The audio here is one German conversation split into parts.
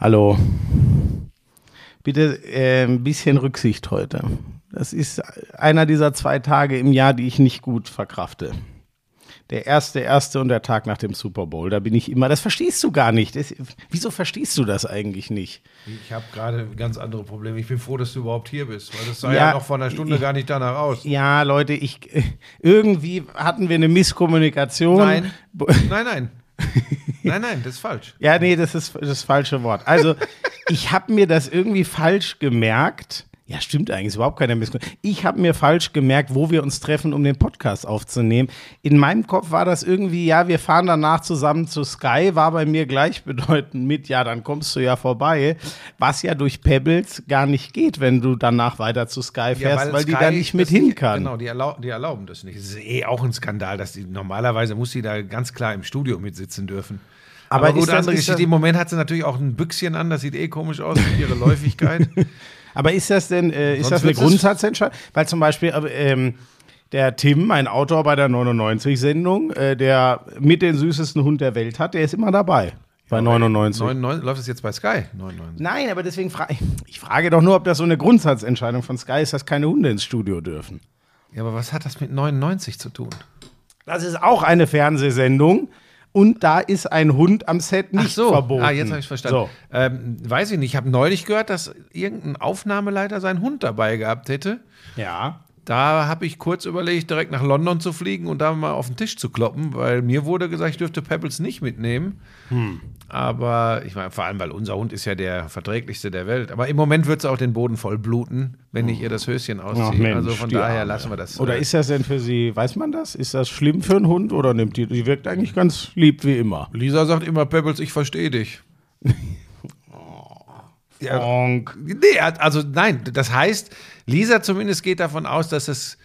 Hallo. Bitte äh, ein bisschen Rücksicht heute. Das ist einer dieser zwei Tage im Jahr, die ich nicht gut verkrafte. Der erste, erste und der Tag nach dem Super Bowl. Da bin ich immer. Das verstehst du gar nicht. Das, wieso verstehst du das eigentlich nicht? Ich habe gerade ganz andere Probleme. Ich bin froh, dass du überhaupt hier bist, weil das sah ja, ja noch vor einer Stunde ich, gar nicht danach aus. Ja, Leute, ich irgendwie hatten wir eine Misskommunikation. Nein, nein, nein. Nein, nein, das ist falsch. Ja, nee, das ist das falsche Wort. Also, ich habe mir das irgendwie falsch gemerkt. Ja, stimmt eigentlich, ist überhaupt keine Misskonzeption. Ich habe mir falsch gemerkt, wo wir uns treffen, um den Podcast aufzunehmen. In meinem Kopf war das irgendwie, ja, wir fahren danach zusammen zu Sky, war bei mir gleichbedeutend mit, ja, dann kommst du ja vorbei, was ja durch Pebbles gar nicht geht, wenn du danach weiter zu Sky fährst, ja, weil, weil Sky die da nicht mit hin kann. Genau, die, erlaub, die erlauben das nicht. Das ist eh auch ein Skandal, dass die, normalerweise muss sie da ganz klar im Studio mitsitzen dürfen. Aber, Aber gut, das, andere Geschichte. Im Moment hat sie natürlich auch ein Büchschen an, das sieht eh komisch aus mit ihrer Läufigkeit. Aber ist das denn, äh, ist das eine Grundsatzentscheidung? Weil zum Beispiel, ähm, der Tim, ein Autor bei der 99-Sendung, äh, der mit den süßesten Hund der Welt hat, der ist immer dabei. Bei 99. 99. Läuft das jetzt bei Sky? 99. Nein, aber deswegen frage ich, ich frage doch nur, ob das so eine Grundsatzentscheidung von Sky ist, dass keine Hunde ins Studio dürfen. Ja, aber was hat das mit 99 zu tun? Das ist auch eine Fernsehsendung und da ist ein Hund am Set nicht Ach so. verboten. Ah, jetzt habe ich verstanden. So. Ähm, weiß ich nicht, ich habe neulich gehört, dass irgendein Aufnahmeleiter seinen Hund dabei gehabt hätte. Ja. Da habe ich kurz überlegt, direkt nach London zu fliegen und da mal auf den Tisch zu kloppen, weil mir wurde gesagt, ich dürfte Pebbles nicht mitnehmen. Hm. Aber ich meine, vor allem, weil unser Hund ist ja der verträglichste der Welt. Aber im Moment wird es auch den Boden voll bluten, wenn ich ihr das Höschen ausziehe. also von daher Arme. lassen wir das. Oder äh, ist das denn für sie, weiß man das? Ist das schlimm für einen Hund oder nimmt die, die wirkt eigentlich ganz lieb wie immer? Lisa sagt immer, Pebbles, ich verstehe dich. Ja, nee, also nein, das heißt, Lisa zumindest geht davon aus, dass es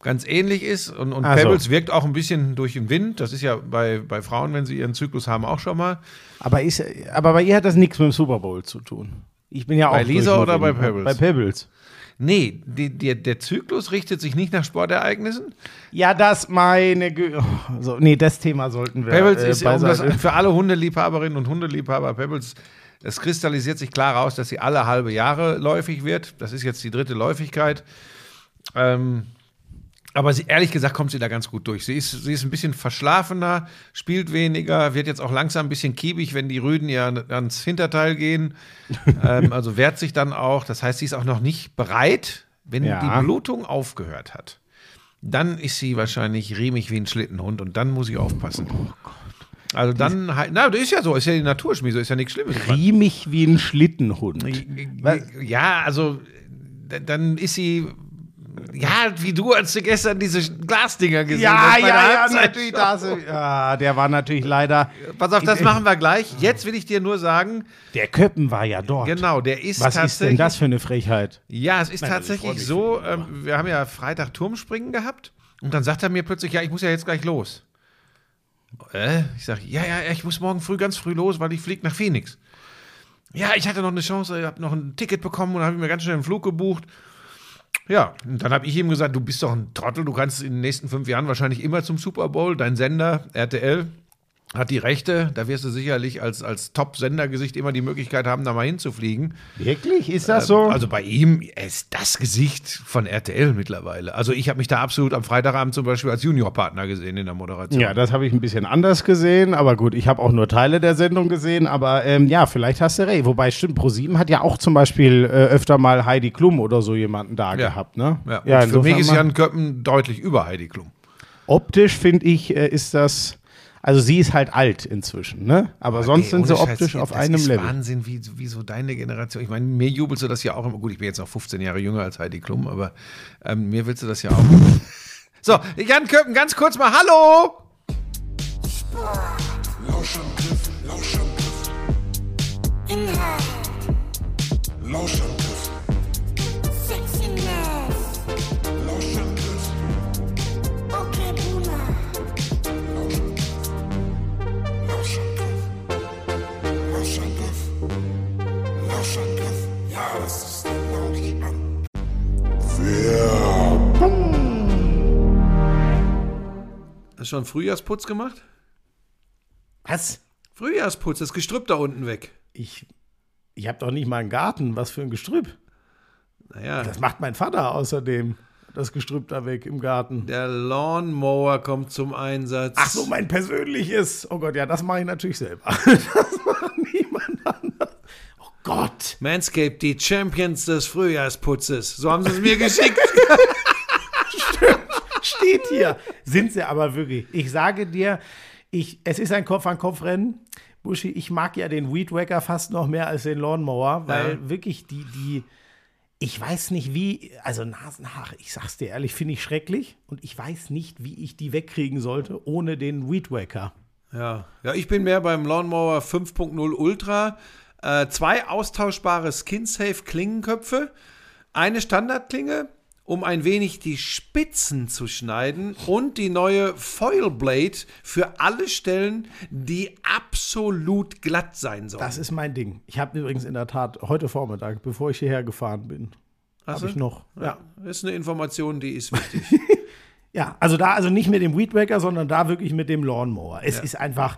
ganz ähnlich ist und, und Pebbles so. wirkt auch ein bisschen durch den Wind. Das ist ja bei, bei Frauen, wenn sie ihren Zyklus haben, auch schon mal. Aber, ist, aber bei ihr hat das nichts mit dem Super Bowl zu tun. Ich bin ja auch. Bei Lisa oder bei Pebbles? Bei Pebbles. Nee, die, die, der Zyklus richtet sich nicht nach Sportereignissen. Ja, das meine Gü oh, so, Nee, das Thema sollten wir. Pebbles äh, ist um das, für alle Hundeliebhaberinnen und Hundeliebhaber Pebbles es kristallisiert sich klar raus, dass sie alle halbe Jahre läufig wird. Das ist jetzt die dritte Läufigkeit. Ähm, aber sie, ehrlich gesagt kommt sie da ganz gut durch. Sie ist, sie ist ein bisschen verschlafener, spielt weniger, wird jetzt auch langsam ein bisschen kiebig, wenn die Rüden ja ans Hinterteil gehen. ähm, also wehrt sich dann auch. Das heißt, sie ist auch noch nicht bereit, wenn ja. die Blutung aufgehört hat. Dann ist sie wahrscheinlich riemig wie ein Schlittenhund und dann muss ich aufpassen. Oh Gott. Also dann, na, das ist ja so, ist ja die Naturschmiede, ist ja nichts Schlimmes. Riemig wie ein Schlittenhund. Ja, also dann ist sie ja, wie du, als du gestern diese Glasdinger gesehen ja, hast. Ja, ja, natürlich. Das, ja, der war natürlich leider. Pass auf, das machen wir gleich. Jetzt will ich dir nur sagen. Der Köppen war ja dort. Genau, der ist Was ist denn das für eine Frechheit? Ja, es ist Nein, tatsächlich so. Ähm, wir haben ja Freitag Turmspringen gehabt. Und dann sagt er mir plötzlich: Ja, ich muss ja jetzt gleich los. Äh? Ich sage, ja, ja, ich muss morgen früh ganz früh los, weil ich fliege nach Phoenix. Ja, ich hatte noch eine Chance, ich habe noch ein Ticket bekommen und habe mir ganz schnell einen Flug gebucht. Ja, und dann habe ich ihm gesagt, du bist doch ein Trottel, du kannst in den nächsten fünf Jahren wahrscheinlich immer zum Super Bowl, dein Sender, RTL, hat die Rechte. Da wirst du sicherlich als, als Top-Sendergesicht immer die Möglichkeit haben, da mal hinzufliegen. Wirklich? Ist das so? Ähm, also bei ihm, ist das Gesicht von RTL mittlerweile. Also ich habe mich da absolut am Freitagabend zum Beispiel als Juniorpartner gesehen in der Moderation. Ja, das habe ich ein bisschen anders gesehen. Aber gut, ich habe auch nur Teile der Sendung gesehen. Aber ähm, ja, vielleicht hast du recht. Wobei, stimmt, ProSieben hat ja auch zum Beispiel äh, öfter mal Heidi Klum oder so jemanden da ja. gehabt. Ne? Ja, ja für mich ist Jan Köppen deutlich über Heidi Klum. Optisch finde ich, äh, ist das also sie ist halt alt inzwischen, ne? Aber, Aber sonst ey, sind sie optisch Scheiß, auf einem Level. Das ist Wahnsinn, wie, wie so deine Generation. Ich meine, mir jubelst du das ja auch immer. Gut, ich bin jetzt noch 15 Jahre jünger als Heidi Klum, aber ähm, mir willst du das ja auch. so, Jan Köppen, ganz kurz mal Hallo! Lauschangriff, Lauschangriff. Inhalt. Lauschangriff. Hast du schon Frühjahrsputz gemacht? Was? Frühjahrsputz, das Gestrüpp da unten weg. Ich. Ich habe doch nicht mal einen Garten. Was für ein Gestrüpp. Naja, Das macht mein Vater außerdem. Das Gestrüpp da weg im Garten. der Lawnmower kommt zum Einsatz. Ach so, mein persönliches. Oh Gott, ja, das mache ich natürlich selber. Das. Oh Gott. Manscaped, die Champions des Frühjahrsputzes. So haben sie es mir geschickt. Steht hier. Sind sie aber wirklich. Ich sage dir, ich, es ist ein Kopf-an-Kopf-Rennen. Buschi, ich mag ja den Weed Wacker fast noch mehr als den Lawnmower, weil Ja. wirklich die, die, ich weiß nicht wie, also Nasenhaare, ich sag's dir ehrlich, finde ich schrecklich und ich weiß nicht, wie ich die wegkriegen sollte ohne den Weed Wacker. Ja. ja, ich bin mehr beim Lawnmower 5.0 Ultra. Äh, zwei austauschbare Skin-Safe Klingenköpfe, eine Standardklinge, um ein wenig die Spitzen zu schneiden und die neue Foil Blade für alle Stellen, die absolut glatt sein sollen. Das ist mein Ding. Ich habe übrigens in der Tat heute Vormittag, bevor ich hierher gefahren bin, habe ich noch. Ja. Das ist eine Information, die ist wichtig. Ja, also da, also nicht mit dem Weed Wacker, sondern da wirklich mit dem Lawnmower. Es ist einfach,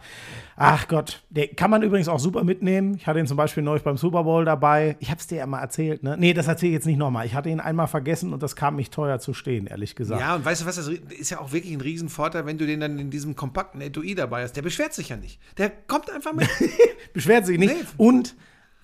ach Gott, der kann man übrigens auch super mitnehmen. Ich hatte ihn zum Beispiel neulich beim Super Bowl dabei. Ich habe es dir ja mal erzählt, ne? Nee, das erzähle ich jetzt nicht nochmal. Ich hatte ihn einmal vergessen und das kam mich teuer zu stehen, ehrlich gesagt. Ja, und weißt du was, das ist ja auch wirklich ein Riesenvorteil, wenn du den dann in diesem kompakten Etui dabei hast. Der beschwert sich ja nicht. Der kommt einfach mit. Beschwert sich nicht. Nee. Und,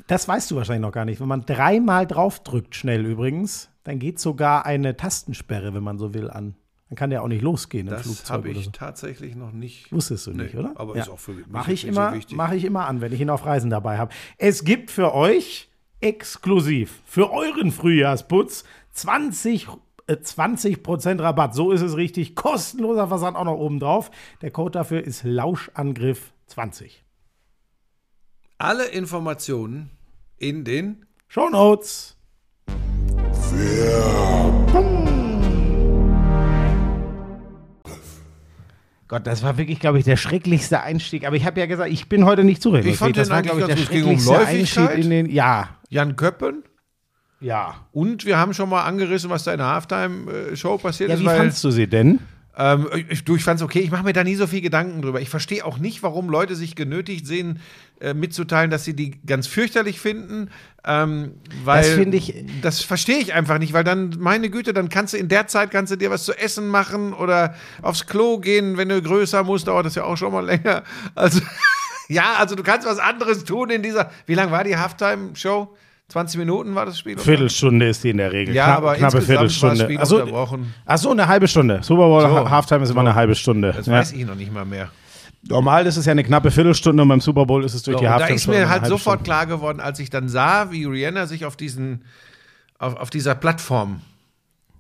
das weißt du wahrscheinlich noch gar nicht, wenn man dreimal draufdrückt, schnell übrigens, dann geht sogar eine Tastensperre, wenn man so will, an. Dann kann der auch nicht losgehen im Das Flugzeug habe oder ich so. tatsächlich noch nicht. Wusstest du Nee, nicht, oder? aber ist auch für mich Mache ich, nicht so immer, wichtig. mach ich immer an, wenn ich ihn auf Reisen dabei habe. Es gibt für euch exklusiv für euren Frühjahrsputz 20 äh, 20% Rabatt. So ist es richtig. Kostenloser Versand auch noch oben drauf. Der Code dafür ist Lauschangriff 20. Alle Informationen in den. Show Notes. Gott, das war wirklich, glaube ich, der schrecklichste Einstieg. Aber ich habe ja gesagt, ich bin heute nicht zurechnungsfähig. Ich fand das den war, eigentlich glaube ich, der um schrecklichste Läufigkeit. Einstieg in den. Ja, Jan Köppen. ja. Und wir haben schon mal angerissen, was da in der Halftime-Show passiert Ja, ist. wie fandst du sie denn? Ähm, ich, du, ich fand's okay. Ich mache mir da nie so viel Gedanken drüber. Ich verstehe auch nicht, warum Leute sich genötigt sehen, äh, mitzuteilen, dass sie die ganz fürchterlich finden. Ähm, weil, Das finde ich- Das verstehe ich einfach nicht, weil dann, meine Güte, dann kannst du in der Zeit kannst du dir was zu essen machen oder aufs Klo gehen, wenn du größer musst, dauert das ja auch schon mal länger. Also, ja, also du kannst was anderes tun in dieser. Wie lang war die Halftime-Show? 20 Minuten war das Spiel? Viertelstunde ist die in der Regel. Ja, Knapp- aber knappe war Viertelstunde. Spiel Achso, unterbrochen. achso, eine halbe Stunde. Super Bowl So. Halftime ist immer eine halbe Stunde. Das Ja. weiß ich noch nicht mal mehr. Normal ist es ja eine knappe Viertelstunde und beim Super Bowl ist es durch So, die und da Halftime ist mir halt sofort Stunde. klar geworden, als ich dann sah, wie Rihanna sich auf diesen, auf, auf dieser Plattform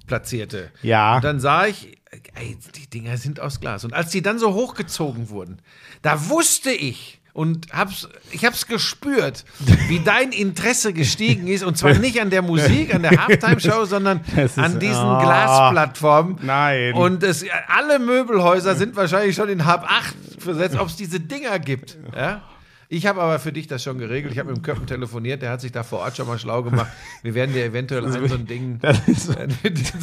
platzierte. Ja. Und dann sah ich, ey, die Dinger sind aus Glas. Und als die dann so hochgezogen wurden, da wusste ich und hab's, ich hab's gespürt, wie dein Interesse gestiegen ist. Und zwar nicht an der Musik, an der Halftime-Show, sondern ist- an diesen Ah. Glasplattformen. Nein. Und es, alle Möbelhäuser sind wahrscheinlich schon in halb acht versetzt, ob es diese Dinger gibt. Ja? Ich habe aber für dich das schon geregelt. Ich habe mit dem Köppen telefoniert, der hat sich da vor Ort schon mal schlau gemacht. Wir werden dir eventuell ein so ein Ding Das ist,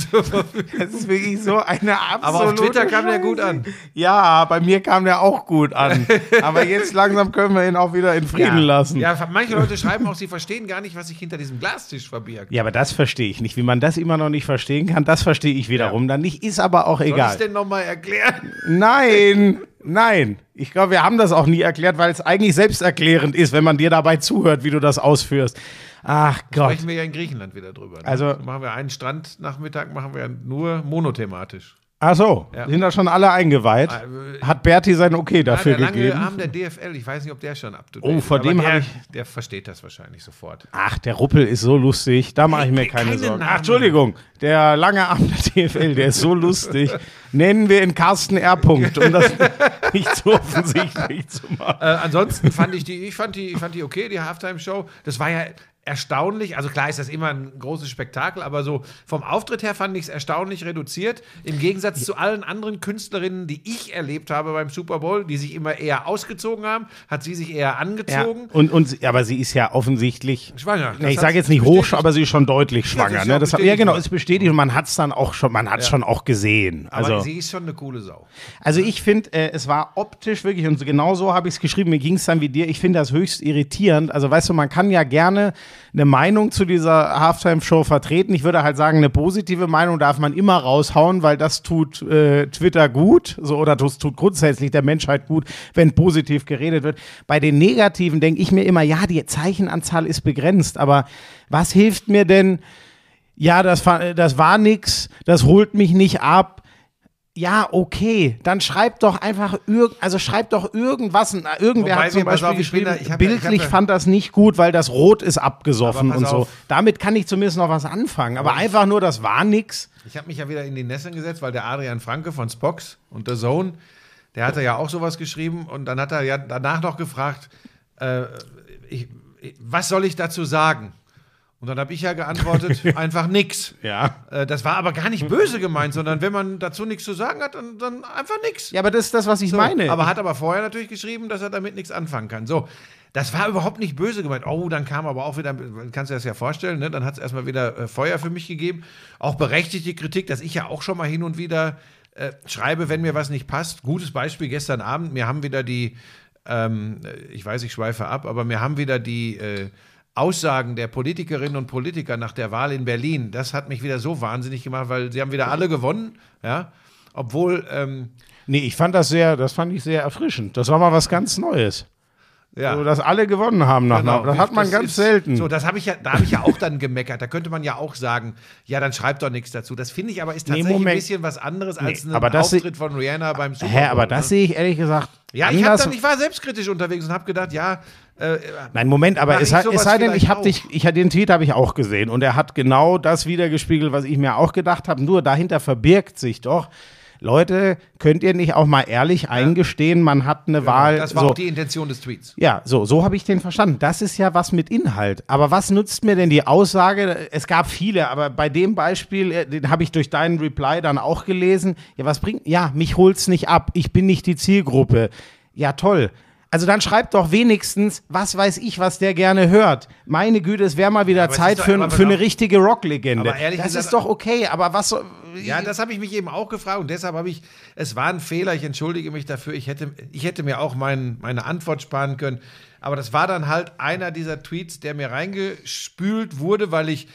Verfügung das ist wirklich so eine absolute Aber auf Twitter kam der gut an. Ja, bei mir kam der auch gut an. Aber jetzt langsam können wir ihn auch wieder in Frieden lassen. Ja, manche Leute schreiben auch, sie verstehen gar nicht, was sich hinter diesem Glastisch verbirgt. Ja, aber das verstehe ich nicht. Wie man das immer noch nicht verstehen kann, das verstehe ich wiederum dann nicht. Ist aber auch Soll ich egal. es denn nochmal erklären? Nein, nein. Ich glaube, wir haben das auch nie erklärt, weil es eigentlich selbsterklärend ist, wenn man dir dabei zuhört, wie du das ausführst. Ach Gott. Sprechen wir ja in Griechenland wieder drüber. Ne? Also- machen wir einen Strandnachmittag, machen wir nur monothematisch. Ach so, Ja. sind da schon alle eingeweiht? Äh, Hat Berti sein Okay dafür ja, der lange gegeben? Arm der DFL, ich weiß nicht, ob der schon date Oh, vor dem der, hab ich- Der versteht das wahrscheinlich sofort. Ach, der Ruppel ist so lustig. Da mache ich mir Hey, keine keine Sorgen. Namen. Ach, Entschuldigung. Der lange Arm der TFL, der ist so lustig. Nennen wir ihn Carsten R. Punkt, um das nicht so offensichtlich zu machen. Äh, ansonsten fand ich die, ich fand die, ich fand die okay, die Halftime-Show. Das war ja erstaunlich. Also klar ist das immer ein großes Spektakel, aber so vom Auftritt her fand ich es erstaunlich reduziert. Im Gegensatz zu allen anderen Künstlerinnen, die ich erlebt habe beim Super Bowl, die sich immer eher ausgezogen haben, hat sie sich eher angezogen. Ja, und, und, aber sie ist ja offensichtlich Schwanger. Nee, ich sage jetzt nicht hoch, aber sie ist schon deutlich schwanger. ne? ja das, bestätigt ja, genau, ist bestätigt und man hat es dann auch schon, man hat es schon auch gesehen. Aber Also, sie ist schon eine coole Sau. also ich finde, äh, es war optisch wirklich, und genau so habe ich es geschrieben, mir ging es dann wie dir, ich finde das höchst irritierend. Also weißt du, man kann ja gerne eine Meinung zu dieser Halftime-Show vertreten. Ich würde halt sagen, eine positive Meinung darf man immer raushauen, weil das tut äh, Twitter gut, so oder das tut grundsätzlich der Menschheit gut, wenn positiv geredet wird. Bei den negativen denke ich mir immer, ja, die Zeichenanzahl ist begrenzt, aber was hilft mir denn? Ja, das, das war nix, das holt mich nicht ab. Ja, okay, dann schreibt doch einfach irgend, also schreibt doch irgendwas. Irgendwer Wobei hat zum Beispiel auf, ich bin geschrieben, ich hab ja- ich bildlich hab fand das nicht gut, weil das Rot ist abgesoffen Aber und so. auf. Damit kann ich zumindest noch was anfangen. Aber einfach nur, das war nix. Ich habe mich ja wieder in die Nesseln gesetzt, weil der Adrian Franke von Spox und der Zone, der hatte ja auch sowas geschrieben und dann hat er ja danach noch gefragt, äh, ich, was soll ich dazu sagen? Und dann habe ich ja geantwortet, einfach nix. Ja. Äh, das war aber gar nicht böse gemeint, sondern wenn man dazu nichts zu sagen hat, dann, dann einfach nichts. Ja, aber das ist das, was ich So, meine. Aber hat aber vorher natürlich geschrieben, dass er damit nichts anfangen kann. So, das war überhaupt nicht böse gemeint. Oh, dann kam aber auch wieder, kannst du dir das ja vorstellen, ne? dann hat es erstmal wieder äh, Feuer für mich gegeben. Auch berechtigte Kritik, dass ich ja auch schon mal hin und wieder äh, schreibe, wenn mir was nicht passt. Gutes Beispiel gestern Abend, mir haben wieder die, ähm, ich weiß, ich schweife ab, aber mir haben wieder die äh, Aussagen der Politikerinnen und Politiker nach der Wahl in Berlin, das hat mich wieder so wahnsinnig gemacht, weil sie haben wieder alle gewonnen, ja. Obwohl, ähm, nee, ich fand das sehr, das fand ich sehr erfrischend. Das war mal was ganz Neues. Ja. So, dass alle gewonnen haben nach Genau. Das hat man Das ganz ist- selten. So, das habe ich ja, da habe ich ja auch dann gemeckert. Da könnte man ja auch sagen, ja, dann schreibt doch nichts dazu. Das finde ich aber ist Nee, tatsächlich Moment. ein bisschen was anderes als Nee, ein das se- Auftritt von Rihanna beim Super Bowl. Hä, aber das ne? sehe ich ehrlich gesagt. Ja, ich, hab dann, ich war selbstkritisch unterwegs und habe gedacht, ja, äh, Nein, Moment, aber es, hat, es sei denn, ich habe dich, ich den Tweet habe ich auch gesehen und er hat genau das wiedergespiegelt, was ich mir auch gedacht habe. Nur dahinter verbirgt sich doch. Leute, könnt ihr nicht auch mal ehrlich eingestehen, man hat eine Wahl. das war so. auch die Intention des Tweets. Ja, so, so habe ich den verstanden. Das ist ja was mit Inhalt. Aber was nutzt mir denn die Aussage? Es gab viele, aber bei dem Beispiel, äh, den habe ich durch deinen Reply dann auch gelesen. Ja, was bringt? Ja, mich holt's nicht ab. Ich bin nicht die Zielgruppe. Ja, toll. Also dann schreibt doch wenigstens, was weiß ich, was der gerne hört. Meine Güte, es wäre mal wieder es Zeit doch- für, für eine richtige Rocklegende. Aber ehrlich Das gesagt- ist doch okay, aber was soll. Ja, das habe ich mich eben auch gefragt und deshalb habe ich, es war ein Fehler, ich entschuldige mich dafür, ich hätte, ich hätte mir auch mein, meine Antwort sparen können, aber das war dann halt einer dieser Tweets, der mir reingespült wurde, weil ich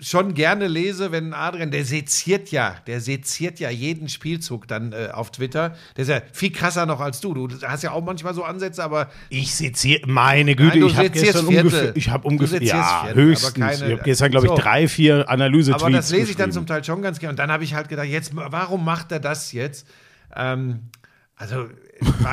schon gerne lese, wenn Adrian, der seziert ja, der seziert ja jeden Spielzug dann äh, auf Twitter. Der ist ja viel krasser noch als du. Du hast ja auch manchmal so Ansätze, aber Ich seziere, meine Güte, Nein, ich habe gestern ungefähr, ich habe ungefähr, ja, Viertel, höchstens. keine- ich habe gestern, glaube ich, So. drei, vier Analyse-Tweets Aber das lese ich dann zum Teil schon ganz gerne. Und dann habe ich halt gedacht, jetzt, warum macht er das jetzt? Ähm, also,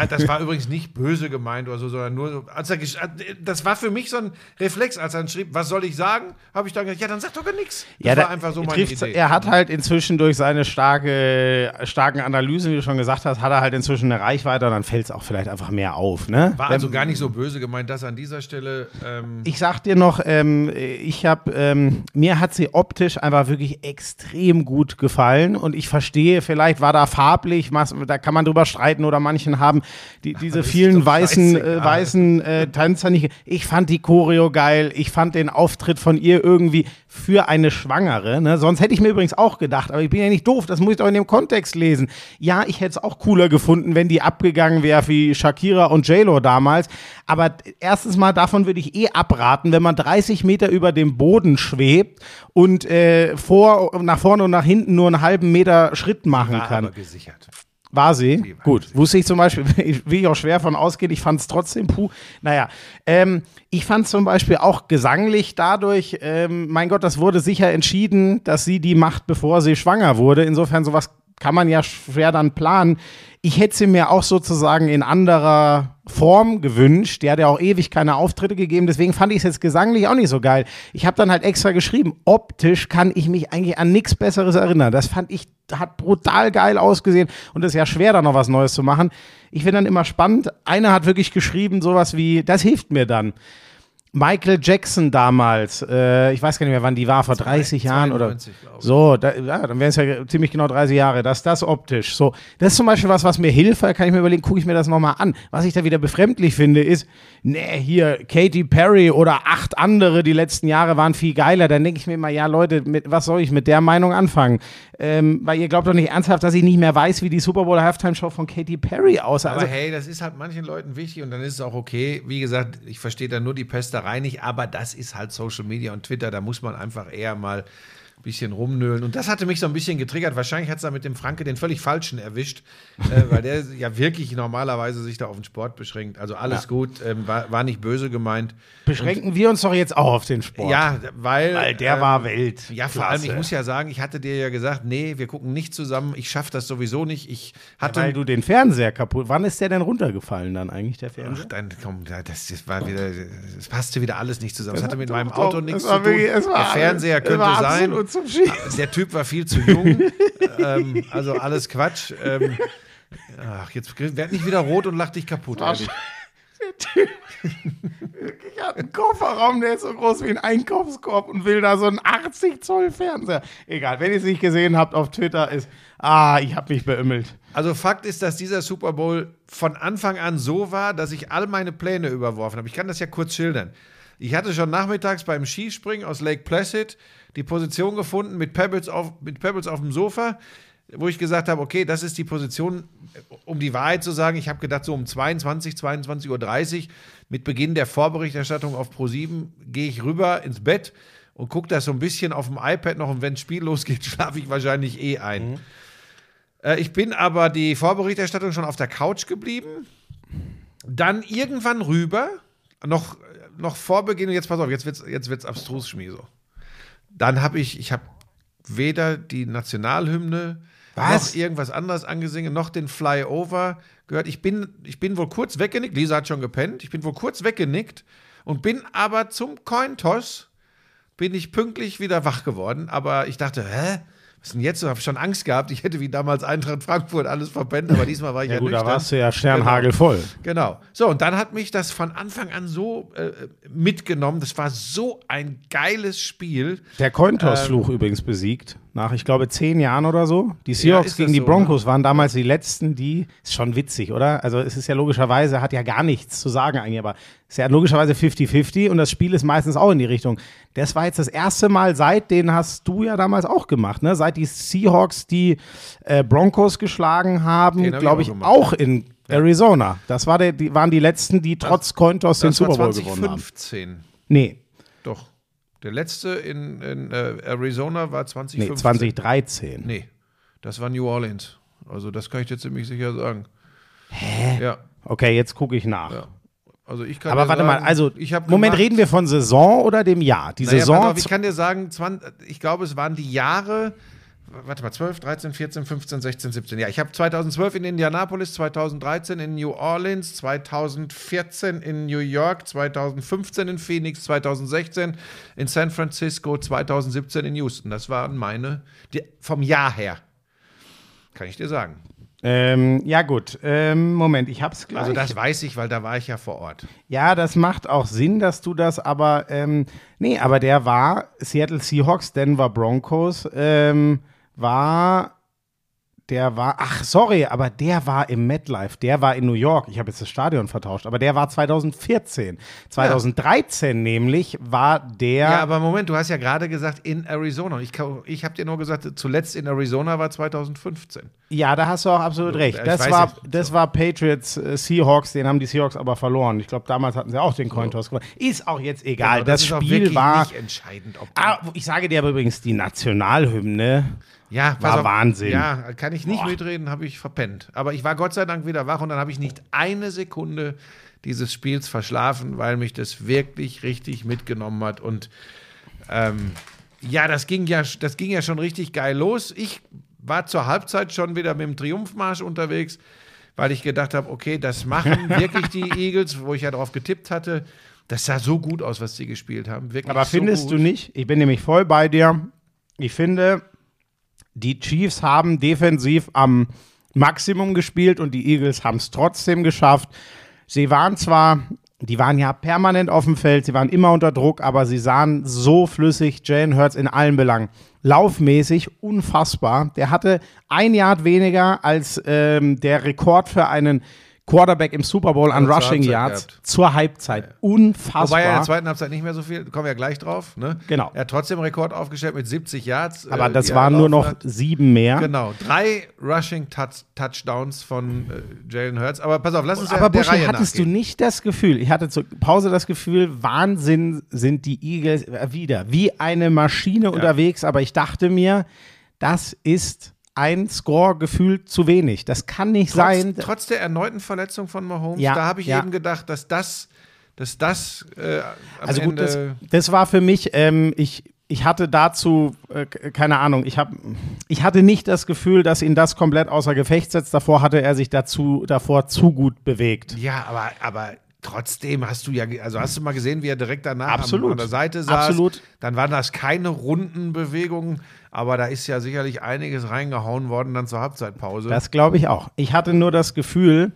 das war übrigens nicht böse gemeint oder so, sondern nur so, als er, gesch- das war für mich so ein Reflex, als er dann schrieb, was soll ich sagen? Habe ich dann gesagt, ja, dann sag doch gar nichts. Das Ja, war da- einfach so meine Idee. Er hat halt inzwischen durch seine starke, starken Analysen, wie du schon gesagt hast, hat er halt inzwischen eine Reichweite und dann fällt es auch vielleicht einfach mehr auf. Ne? war also gar nicht so böse gemeint, das an dieser Stelle. Ähm, Ich sag dir noch, ähm, ich habe, ähm, mir hat sie optisch einfach wirklich extrem gut gefallen und ich verstehe, vielleicht war da farblich, da kann man drüber streiten oder manchen haben die, diese das ist vielen weißen, äh, weißen äh, Tänzer nicht. Ich fand die Choreo geil, ich fand den Auftritt von ihr irgendwie für eine Schwangere. Ne? Sonst hätte ich mir übrigens auch gedacht, aber ich bin ja nicht doof, das muss ich doch in dem Kontext lesen. Ja, ich hätte es auch cooler gefunden, wenn die abgegangen wäre wie Shakira und J-Lo damals. Aber erstens mal davon würde ich eh abraten, wenn man 30 Meter über dem Boden schwebt und äh, vor, nach vorne und nach hinten nur einen halben Meter Schritt machen kann. aber gesichert. War sie? war Gut. gesichert. Wusste ich zum Beispiel, will ich auch schwer von ausgehen, ich fand es trotzdem puh. Naja, ähm, ich fand zum Beispiel auch gesanglich dadurch, ähm, mein Gott, das wurde sicher entschieden, dass sie die macht, bevor sie schwanger wurde. Insofern sowas kann man ja schwer dann planen. Ich hätte sie mir auch sozusagen in anderer Form gewünscht. Die hat ja auch ewig keine Auftritte gegeben, deswegen fand ich es jetzt gesanglich auch nicht so geil. Ich habe dann halt extra geschrieben, optisch kann ich mich eigentlich an nichts Besseres erinnern. Das fand ich, hat brutal geil ausgesehen und es ist ja schwer, da noch was Neues zu machen. Ich finde dann immer spannend, einer hat wirklich geschrieben, sowas wie, das hilft mir dann. Michael Jackson damals, äh, ich weiß gar nicht mehr, wann die war, vor 30 Jahren oder 92, glaube ich. so, da, ja, dann wären es ja ziemlich genau 30 Jahre, dass das optisch so, das ist zum Beispiel was, was mir hilft, da kann ich mir überlegen, gucke ich mir das nochmal an. Was ich da wieder befremdlich finde, ist, nee, hier Katy Perry oder acht andere, die letzten Jahre waren viel geiler, dann denke ich mir immer, ja Leute, mit, was soll ich mit der Meinung anfangen? Ähm, weil ihr glaubt doch nicht ernsthaft, dass ich nicht mehr weiß, wie die Super Bowl Halftime Show von Katy Perry aussah. Aber Also, hey, das ist halt manchen Leuten wichtig und dann ist es auch okay. Wie gesagt, ich verstehe da nur die Nicht, aber das ist halt Social Media und Twitter, da muss man einfach eher mal bisschen rumnöhlen. Und das hatte mich so ein bisschen getriggert. Wahrscheinlich hat es da mit dem Franke den völlig Falschen erwischt, äh, weil der ja wirklich normalerweise sich da auf den Sport beschränkt. Also alles Ja. gut, ähm, war, war nicht böse gemeint. beschränken wir uns doch jetzt auch auf den Sport. Ja, weil. Weil der ähm, war Welt. Ja, vor allem, ich muss ja sagen, ich hatte dir ja gesagt, nee, wir gucken nicht zusammen. Ich schaffe das sowieso nicht. Ich hatte. Weil du den Fernseher kaputt. Wann ist der denn runtergefallen dann eigentlich, der Ach, Fernseher? dann komm, da- das, das war wieder, das passte wieder alles nicht zusammen. Das hatte mit meinem Auto es nichts zu tun. wirklich- es Der Fernseher es könnte sein. Zum Schießen. Der Typ war viel zu jung. ähm, also alles Quatsch. Ähm, ach, jetzt werd nicht wieder rot und lach dich kaputt. ehrlich. Ich hatte einen Kofferraum, der ist so groß wie ein Einkaufskorb und will da so einen 80 Zoll Fernseher. Egal, wenn ihr es nicht gesehen habt auf Twitter, ist, ah, ich habe mich beümmelt. Also Fakt ist, dass dieser Super Bowl von Anfang an so war, dass ich all meine Pläne überworfen habe. Ich kann das ja kurz schildern. Ich hatte schon nachmittags beim Skispringen aus Lake Placid die Position gefunden mit Pebbles auf, mit Pebbles auf dem Sofa, wo ich gesagt habe, okay, das ist die Position, um die Wahrheit zu sagen. Ich habe gedacht, so um 22, 22.30 Uhr mit Beginn der Vorberichterstattung auf Pro7 gehe ich rüber ins Bett und gucke das so ein bisschen auf dem iPad noch und wenn das Spiel losgeht, schlafe ich wahrscheinlich eh ein. Äh, Ich bin aber die Vorberichterstattung schon auf der Couch geblieben. Dann irgendwann rüber, noch, noch vor Beginn, jetzt pass auf, jetzt wird's, jetzt wird's abstrus, Schmieso. Dann habe ich, ich habe weder die Nationalhymne Was? noch irgendwas anderes angesingen, noch den Flyover gehört. Ich bin, ich bin wohl kurz weggenickt, Lisa hat schon gepennt, ich bin wohl kurz weggenickt und bin aber zum Cointoss bin ich pünktlich wieder wach geworden, aber ich dachte, hä? Was denn jetzt? Ich habe schon Angst gehabt, ich hätte wie damals Eintracht Frankfurt alles verpennt, aber diesmal war ich ja, Ja gut, da nüchtern. warst du ja sternhagelvoll. Genau. So, und dann hat mich das von Anfang an so äh, mitgenommen. Das war so ein geiles Spiel. Der Cointoss-Fluch übrigens besiegt. Nach, ich glaube, zehn Jahren oder so. Die Seahawks ist gegen die so, Broncos waren damals die letzten, die. Ist schon witzig, oder? Also, es ist ja logischerweise, hat ja gar nichts zu sagen eigentlich, aber es ist ja logischerweise 50-50 und das Spiel ist meistens auch in die Richtung. Das war jetzt das erste Mal seit, den hast du ja damals auch gemacht, ne? Seit die Seahawks die äh, Broncos geschlagen haben, hab glaube auch ich, gemacht, auch in Arizona. Das war der, die, waren die letzten, die trotz Cointoss den Super Bowl gewonnen haben. 2015. Nee, Doch. Der letzte in, in äh, Arizona war 2015. nee, 2013. Nee, das war New Orleans. Also, das kann ich dir ziemlich sicher sagen. Hä? Ja. Okay, jetzt gucke ich nach. ja. Also, ich kann Aber warte sagen, mal, also Moment, gemacht- reden wir von Saison oder dem Jahr? Die Naja, Saison. auf, ich kann dir sagen, 20, ich glaube, es waren die Jahre, warte mal, 12, 13, 14, 15, 16, 17. Ja, ich habe 2012 in Indianapolis, 2013 in New Orleans, 2014 in New York, 2015 in Phoenix, 2016 in San Francisco, 2017 in Houston. Das waren meine, die, vom Jahr her. Kann ich dir sagen. ähm, ja gut, ähm, Moment, ich hab's gleich. Also das weiß ich, weil da war ich ja vor Ort. ja, das macht auch Sinn, dass du das, aber ähm, nee, aber der war Seattle Seahawks, Denver Broncos, ähm, war der war, ach sorry, aber der war im MetLife, der war in New York. Ich habe jetzt das Stadion vertauscht, aber der war 2014. 2013 nämlich war der Ja, aber Moment, du hast ja gerade gesagt in Arizona. Ich, ich habe dir nur gesagt, zuletzt in Arizona war 2015. Ja, da hast du auch absolut So, recht. ich Das war, nicht. das war Patriots äh, Seahawks, den haben die Seahawks aber verloren. Ich glaube, damals hatten sie auch den Cointoss gewonnen. Ist auch jetzt egal. Genau, das auch Spiel war. nicht entscheidend. Ob Ah, ich sage dir aber übrigens, die Nationalhymne. Ja, war Wahnsinn. Ja, kann ich nicht Boah. mitreden, habe ich verpennt. Aber ich war Gott sei Dank wieder wach und dann habe ich nicht eine Sekunde dieses Spiels verschlafen, weil mich das wirklich richtig mitgenommen hat. Und ähm, ja, das ging ja, das ging ja schon richtig geil los. Ich war zur Halbzeit schon wieder mit dem Triumphmarsch unterwegs, weil ich gedacht habe, okay, das machen wirklich die Eagles, wo ich ja drauf getippt hatte. Das sah so gut aus, was sie gespielt haben. Wirklich Aber so findest gut. du nicht? Ich bin nämlich voll bei dir. Ich finde, die Chiefs haben defensiv am Maximum gespielt und die Eagles haben es trotzdem geschafft. Sie waren zwar die waren ja permanent auf dem Feld, sie waren immer unter Druck, aber sie sahen so flüssig, Jalen Hurts in allen Belangen. Laufmäßig unfassbar. Der hatte ein Yard weniger als ähm, der Rekord für einen Quarterback im Super Bowl an Rushing Halbzeit Yards gehabt. zur Halbzeit. Unfassbar. Wobei er in der zweiten Halbzeit nicht mehr so viel, kommen wir ja gleich drauf. Ne? Genau. Er hat trotzdem einen Rekord aufgestellt mit 70 Yards. aber äh, das die er waren nur noch hat. sieben mehr. Genau, drei Rushing -Touch Touchdowns von äh, Jalen Hurts. Aber pass auf, lass uns Aber der Buschi, Reihe hattest du nachgehen. nicht das Gefühl, ich hatte zur Pause das Gefühl, Wahnsinn sind die Eagles äh, wieder, wie eine Maschine unterwegs, aber ich dachte mir, das ist ein Score gefühlt zu wenig. Das kann nicht sein. Trotz, trotz der erneuten Verletzung von Mahomes, Ja, da habe ich ja. eben gedacht, dass das, dass das äh, Also gut, das, das war für mich, ähm, ich, ich hatte dazu, äh, keine Ahnung, ich, hab, ich hatte nicht das Gefühl, dass ihn das komplett außer Gefecht setzt. Davor hatte er sich dazu, davor zu gut bewegt. Ja, aber, aber trotzdem hast du ja, also hast du mal gesehen, wie er direkt danach Absolut. Am, an der Seite saß. Absolut. Dann waren das keine runden Bewegungen, aber da ist ja sicherlich einiges reingehauen worden dann zur Halbzeitpause. Das glaube ich auch. Ich hatte nur das Gefühl,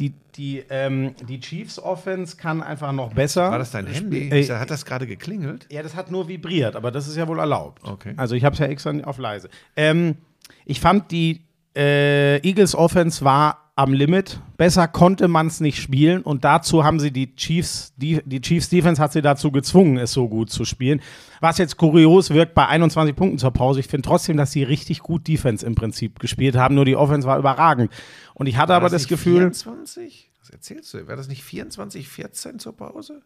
die, die, ähm, die Chiefs Offense kann einfach noch besser. War das dein Handy? Äh, hat das gerade geklingelt? Ja, das hat nur vibriert, aber das ist ja wohl erlaubt. Okay. Also ich habe es ja extra auf leise. Ähm, ich fand, die äh, Eagles Offense war am Limit. Besser konnte man es nicht spielen und dazu haben sie die Chiefs, die, die Chiefs Defense hat sie dazu gezwungen, es so gut zu spielen. Was jetzt kurios wirkt bei 21 Punkten zur Pause. Ich finde trotzdem, dass sie richtig gut Defense im Prinzip gespielt haben, nur die Offense war überragend. Und ich hatte War aber das nicht Gefühl, 24? Was erzählst du? War das nicht 24, 14 zur Pause?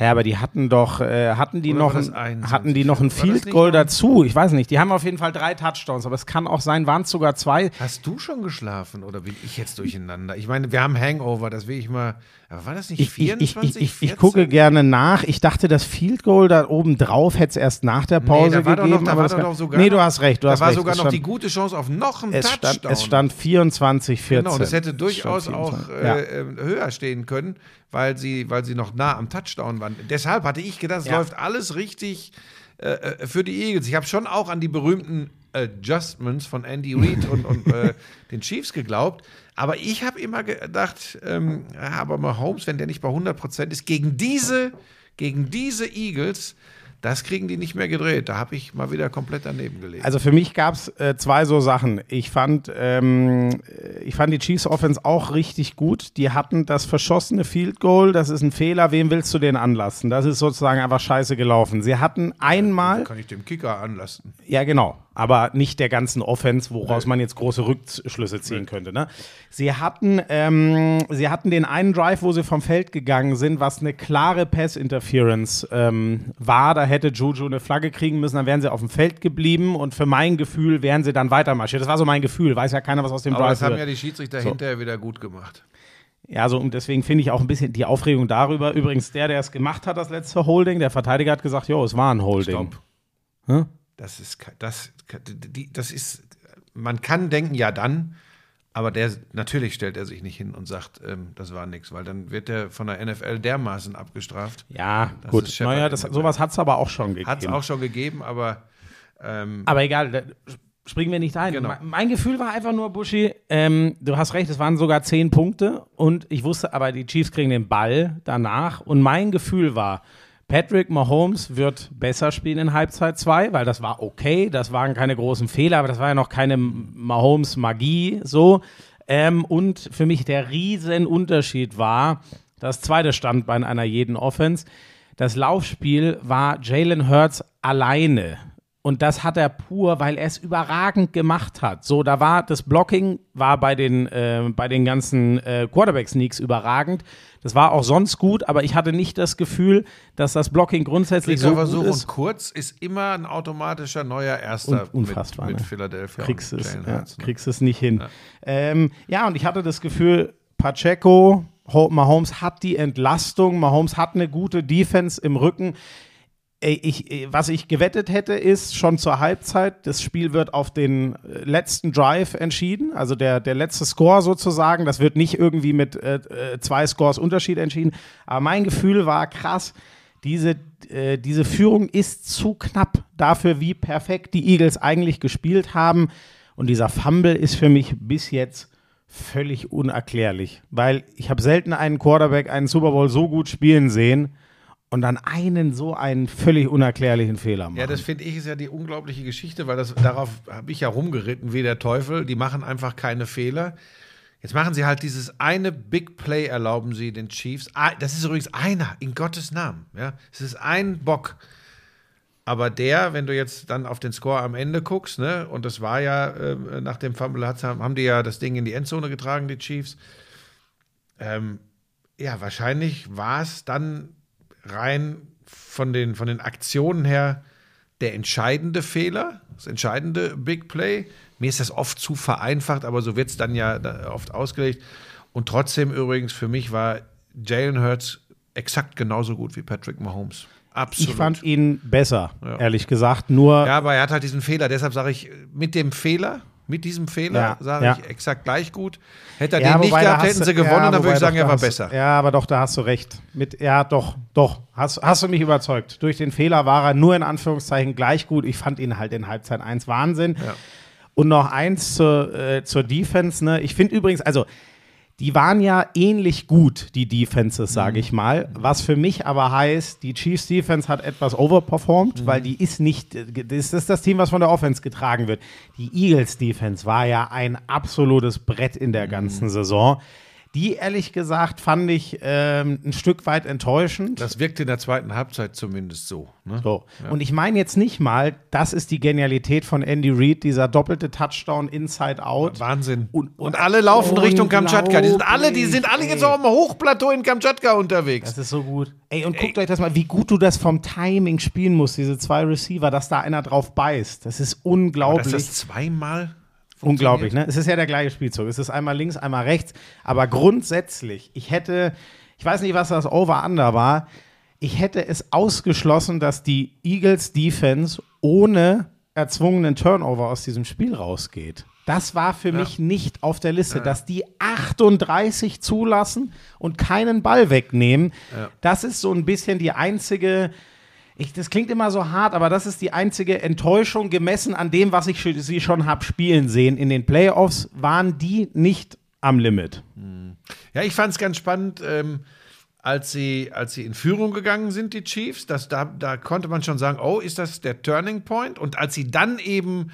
Ja, aber die hatten doch, äh, hatten die Oder noch, war ein, 21? hatten die noch ein War Field Goal dazu? Ich weiß nicht. Die haben auf jeden Fall drei Touchdowns, aber es kann auch sein, waren es sogar zwei. Hast du schon geschlafen oder bin ich jetzt durcheinander? Ich meine, wir haben Hangover, das will ich mal. Aber war das nicht Ich, ich, 24? ich, ich, ich, 14? ich gucke gerne nach. Ich dachte, das Field Goal da oben drauf hätte es erst nach der Pause da war doch gegeben. noch, da war doch noch sogar. nee, du hast recht. Du da hast war recht. sogar es noch stand, die gute Chance auf noch einen es Touchdown. stand, es stand 24, 14. Genau, das hätte Es durchaus stand auch 24. äh, Ja. äh, höher stehen können, weil sie, weil sie noch nah am Touchdown waren. Deshalb hatte ich gedacht, es Ja. läuft alles richtig äh, äh, für die Eagles. Ich habe schon auch an die berühmten Adjustments von Andy Reid und, und äh, den Chiefs geglaubt. Aber ich habe immer gedacht, ähm, aber Mahomes, wenn der nicht bei 100% ist, gegen diese, gegen diese Eagles, das kriegen die nicht mehr gedreht. Da habe ich mal wieder komplett daneben gelegen. Also für mich gab es äh, zwei so Sachen. Ich fand, ähm, ich fand die Chiefs Offense auch richtig gut. Die hatten das verschossene Field Goal. Das ist ein Fehler. Wem willst du den anlassen? Das ist sozusagen einfach scheiße gelaufen. Sie hatten einmal, kann ich dem Kicker anlassen. ja genau, aber nicht der ganzen Offense, woraus man jetzt große Rückschlüsse ziehen könnte. Ne? Sie hatten, ähm, sie hatten den einen Drive, wo sie vom Feld gegangen sind, was eine klare Pass-Interference ähm, war. Da hätte Juju eine Flagge kriegen müssen, dann wären sie auf dem Feld geblieben und für mein Gefühl wären sie dann weitermarschiert. Das war so mein Gefühl. Weiß ja keiner, was aus dem Aber Drive das haben wird. ja die Schiedsrichter So. hinterher wieder gut gemacht. Ja, so und deswegen finde ich auch ein bisschen die Aufregung darüber. Übrigens, der, der es gemacht hat, das letzte Holding, der Verteidiger hat gesagt, jo, es war ein Holding. Stopp. Hä? Das ist, das, das ist, man kann denken, ja dann, aber der, natürlich stellt er sich nicht hin und sagt, ähm, das war nichts, weil dann wird er von der NFL dermaßen abgestraft. Ja, Das gut. Naja, das, sowas hat es aber auch schon gegeben. Hat es auch schon gegeben, aber ähm, Aber egal, springen wir nicht ein. Genau. Mein, mein Gefühl war einfach nur, Buschi, ähm, du hast recht, es waren sogar zehn Punkte und ich wusste aber, die Chiefs kriegen den Ball danach und mein Gefühl war, Patrick Mahomes wird besser spielen in Halbzeit 2, weil das war okay, das waren keine großen Fehler, aber das war ja noch keine Mahomes-Magie so. Ähm, und für mich der Riesenunterschied war, das zweite Standbein einer jeden Offense, das Laufspiel war Jalen Hurts alleine. Und das hat er pur, weil er es überragend gemacht hat. So, da war das Blocking war bei den, äh, bei den ganzen äh, Quarterback-Sneaks überragend. Das war auch sonst gut, aber ich hatte nicht das Gefühl, dass das Blocking grundsätzlich so gut ist. und kurz ist immer ein automatischer neuer Erster Un- unfassbar, mit, mit ne? Philadelphia. kriegst es, ja, Hurts, ne? kriegst es nicht hin. Ja. Ähm, ja, und ich hatte das Gefühl, Pacheco, Ho- Mahomes hat die Entlastung, Mahomes hat eine gute Defense im Rücken. Ich, ey, was ich gewettet hätte, ist schon zur Halbzeit, das Spiel wird auf den äh, letzten Drive entschieden, also der, der letzte Score sozusagen. Das wird nicht irgendwie mit äh, äh, zwei Scores Unterschied entschieden. Aber mein Gefühl war krass, diese, äh, diese Führung ist zu knapp dafür, wie perfekt die Eagles eigentlich gespielt haben. Und dieser Fumble ist für mich bis jetzt völlig unerklärlich, weil ich habe selten einen Quarterback einen Super Bowl so gut spielen sehen und dann einen so einen völlig unerklärlichen Fehler machen. Ja, das finde ich ist ja die unglaubliche Geschichte, weil das darauf habe ich ja rumgeritten wie der Teufel. Die machen einfach keine Fehler. Jetzt machen sie halt dieses eine Big Play, erlauben sie den Chiefs. Ah, Das ist übrigens einer, in Gottes Namen. Ja, es ist ein Bock. Aber der, wenn du jetzt dann auf den Score am Ende guckst, ne, und das war ja äh, nach dem Fumble, haben die ja das Ding in die Endzone getragen, die Chiefs. Ähm, ja, wahrscheinlich war es dann rein von den, von den Aktionen her der entscheidende Fehler, das entscheidende Big Play. Mir ist das oft zu vereinfacht, aber so wird es dann ja oft ausgelegt. Und trotzdem übrigens, für mich war Jalen Hurts exakt genauso gut wie Patrick Mahomes. Absolut. ich fand ihn besser, Ja. ehrlich gesagt. Nur ja, aber er hat halt diesen Fehler. Deshalb sage ich, mit dem Fehler, mit diesem Fehler, Ja, sage ja. ich exakt gleich gut. Hätte er Ja, den nicht gehabt, hätten sie gewonnen, ja, dann würde ich sagen, er war besser. Ja, aber doch, da hast du recht. Mit, ja, doch, doch. Hast, hast du mich überzeugt. Durch den Fehler war er nur in Anführungszeichen gleich gut. Ich fand ihn halt in Halbzeit 1 Wahnsinn. Und noch eins zur, äh, zur Defense. Ne? Ich finde übrigens, also die waren ja ähnlich gut, die Defenses, sage ich mal. Was für mich aber heißt, die Chiefs Defense hat etwas overperformed, weil die ist nicht, das ist das Team, was von der Offense getragen wird. Die Eagles Defense war ja ein absolutes Brett in der ganzen Saison. Die, ehrlich gesagt, fand ich ähm, ein Stück weit enttäuschend. Das wirkte in der zweiten Halbzeit zumindest so. Ne? So. Und ich meine jetzt nicht mal, das ist die Genialität von Andy Reid, dieser doppelte Touchdown Inside Out. Wahnsinn. Und- Und, alle laufen Richtung Kamtschatka. Die sind alle, die sind alle jetzt auch am Hochplateau in Kamtschatka unterwegs. Das ist so gut. Ey, und guckt euch das mal, wie gut du das vom Timing spielen musst, diese zwei Receiver, dass da einer drauf beißt. Das ist unglaublich. das zweimal Unglaublich, ne? Es ist ja der gleiche Spielzug. Es ist einmal links, einmal rechts. Aber grundsätzlich, ich hätte, ich weiß nicht, was das Over-Under war, ich hätte es ausgeschlossen, dass die Eagles Defense ohne erzwungenen Turnover aus diesem Spiel rausgeht. Das war für mich nicht auf der Liste, dass die 38 zulassen und keinen Ball wegnehmen. Das ist so ein bisschen die einzige, ich, das klingt immer so hart, aber das ist die einzige Enttäuschung gemessen an dem, was ich sie schon habe spielen sehen. In den Playoffs waren die nicht am Limit. Ja, ich fand es ganz spannend, ähm, als, sie, als sie in Führung gegangen sind, die Chiefs. Das, da, da konnte man schon sagen, oh, ist das der Turning Point? Und als sie dann eben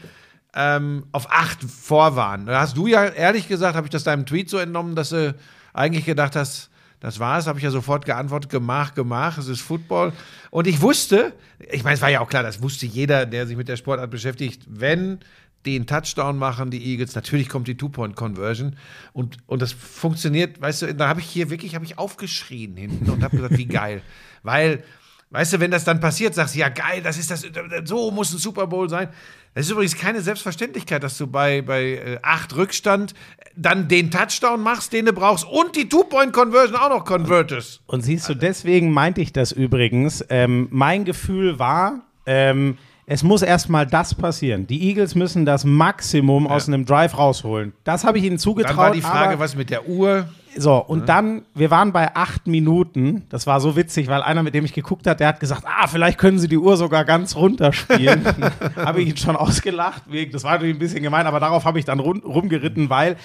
ähm, auf acht vor waren, da hast du ja ehrlich gesagt, habe ich das deinem Tweet so entnommen, dass du eigentlich gedacht hast, das war's, habe ich ja sofort geantwortet, gemach, gemach, es ist Football. Und ich wusste, ich meine, es war ja auch klar, das wusste jeder, der sich mit der Sportart beschäftigt, wenn einen Touchdown machen, die Eagles, natürlich kommt die Two-Point-Conversion und, und das funktioniert, weißt du, da habe ich hier wirklich, habe ich aufgeschrien hinten und habe gesagt, wie geil. Weil, weißt du, wenn das dann passiert, sagst du, ja geil, das ist das, so muss ein Super Bowl sein. Das ist übrigens keine Selbstverständlichkeit, dass du bei, bei äh, acht Rückstand dann den Touchdown machst, den du brauchst und die Two-Point-Conversion auch noch convertest. Und siehst du, deswegen meinte ich das übrigens. Ähm, mein Gefühl war, ähm, es muss erstmal das passieren. Die Eagles müssen das Maximum aus einem Drive rausholen. Das habe ich ihnen zugetraut. Dann war die Frage, was mit der Uhr. So, und dann, wir waren bei acht Minuten. Das war so witzig, weil einer, mit dem ich geguckt hat, der hat gesagt, ah, vielleicht können sie die Uhr sogar ganz runterspielen. habe ich ihn schon ausgelacht. wegen- Das war natürlich ein bisschen gemein, aber darauf habe ich dann rum, rumgeritten, weil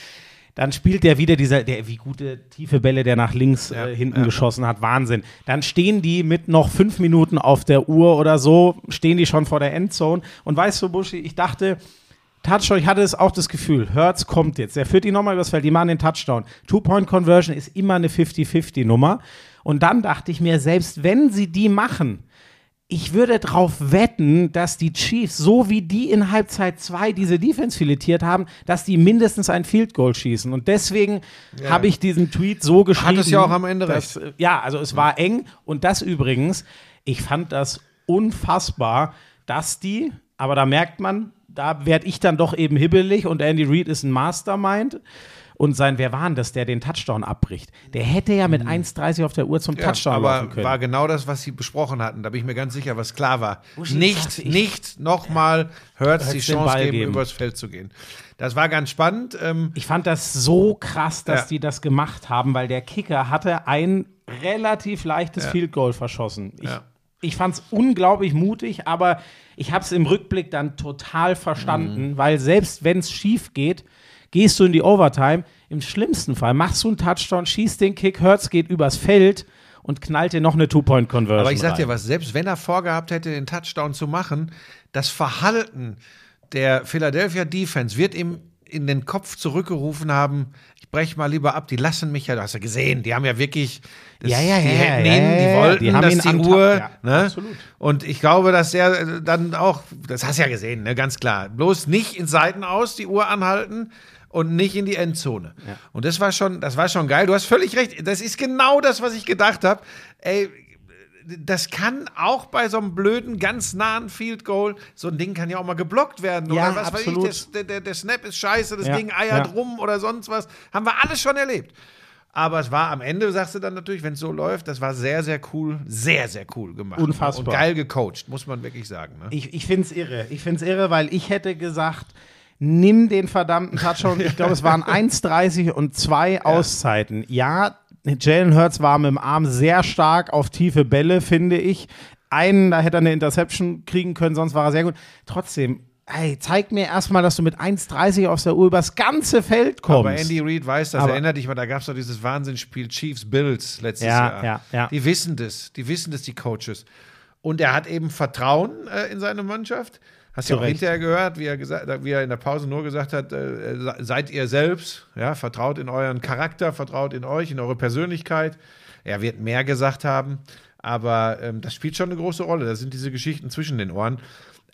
dann spielt der wieder dieser, der, wie gute tiefe Bälle, der nach links Ja, äh, hinten ja. geschossen hat. Wahnsinn. Dann stehen die mit noch fünf Minuten auf der Uhr oder so, stehen die schon vor der Endzone. Und weißt du, Buschi, ich dachte, Touchdown, ich hatte es auch das Gefühl, Hertz kommt jetzt. Er führt die nochmal übers Feld, die machen den Touchdown. Two-Point-Conversion ist immer eine 50-50-Nummer. Und dann dachte ich mir, selbst wenn sie die machen, ich würde darauf wetten, dass die Chiefs, so wie die in Halbzeit 2 diese Defense filetiert haben, dass die mindestens ein Field Goal schießen. Und deswegen habe ich diesen Tweet so geschrieben. es ja auch am Ende dass, äh, Ja, also es war eng. Und das übrigens, ich fand das unfassbar, dass die, aber da merkt man, da werde ich dann doch eben hibbelig und Andy Reid ist ein Mastermind. Und sein, wer war denn das, der den Touchdown abbricht? Der hätte ja mit 1,30 auf der Uhr zum Touchdown aber laufen können. war genau das, was sie besprochen hatten. Da bin ich mir ganz sicher, was klar war. Uschi, ich Nicht, nicht nochmal Hurts die Chance geben, geben. übers Feld zu gehen. Das war ganz spannend. Ähm, Ich fand das so krass, dass Ja. die das gemacht haben, weil der Kicker hatte ein relativ leichtes Ja. Field Goal verschossen. Ich, Ja. Ich fand es unglaublich mutig, aber ich habe es im Rückblick dann total Mhm. verstanden, weil selbst wenn es schief geht, gehst du in die Overtime. Im schlimmsten Fall machst du einen Touchdown, schießt den Kick, Hurts geht übers Feld und knallt dir noch eine Two-Point-Conversion. Aber ich sag dir was, selbst wenn er vorgehabt hätte, den Touchdown zu machen, das Verhalten der Philadelphia Defense wird ihm in den Kopf zurückgerufen haben, ich breche mal lieber ab, die lassen mich ja, du hast ja gesehen, die haben ja wirklich, das, Ja, ja, die ja, hätten ja, ihn, ja, die ja, wollten, die haben dass die Uhr, ja, ne? absolut. Und ich glaube, dass der äh, dann auch, das hast du ja gesehen, ne, ganz klar, bloß nicht in Seiten aus die Uhr anhalten und nicht in die Endzone. Und das war schon, das war schon geil. Du hast völlig recht. Das ist genau das, was ich gedacht habe. Ey, das kann auch bei so einem blöden, ganz nahen Field Goal, so ein Ding kann ja auch mal geblockt werden. Ja, oder was absolut. weiß ich, der, der, der Snap ist scheiße, das Ja, Ding eiert ja. rum oder sonst was. Haben wir alles schon erlebt. Aber es war am Ende, sagst du dann natürlich, wenn es so läuft, das war sehr, sehr cool, sehr, sehr cool gemacht. Unfassbar. Und geil gecoacht, muss man wirklich sagen. Ne? Ich, ich finde es irre. Ich finde es irre, weil ich hätte gesagt, nimm den verdammten Touchdown. Ich glaube, es waren 1,30 und zwei Auszeiten. Ja, Jalen Hurts war mit dem Arm sehr stark auf tiefe Bälle, finde ich. Einen, da hätte er eine Interception kriegen können, sonst war er sehr gut. Trotzdem, ey, zeig mir erstmal, dass du mit 1,30 aus der Uhr übers ganze Feld kommst. Aber Andy Reid weiß das, Aber- erinnert dich mal, da gab es doch dieses Wahnsinnsspiel Chiefs-Bills letztes Ja, Jahr. ja, ja. Die wissen das, die wissen das, die Coaches. Und er hat eben Vertrauen äh, in seine Mannschaft. Hast du ja auch Recht. hinterher gehört, wie er, gesagt, wie er in der Pause nur gesagt hat, äh, se- seid ihr selbst, ja, vertraut in euren Charakter, vertraut in euch, in eure Persönlichkeit. Er wird mehr gesagt haben, aber ähm, das spielt schon eine große Rolle. Da sind diese Geschichten zwischen den Ohren.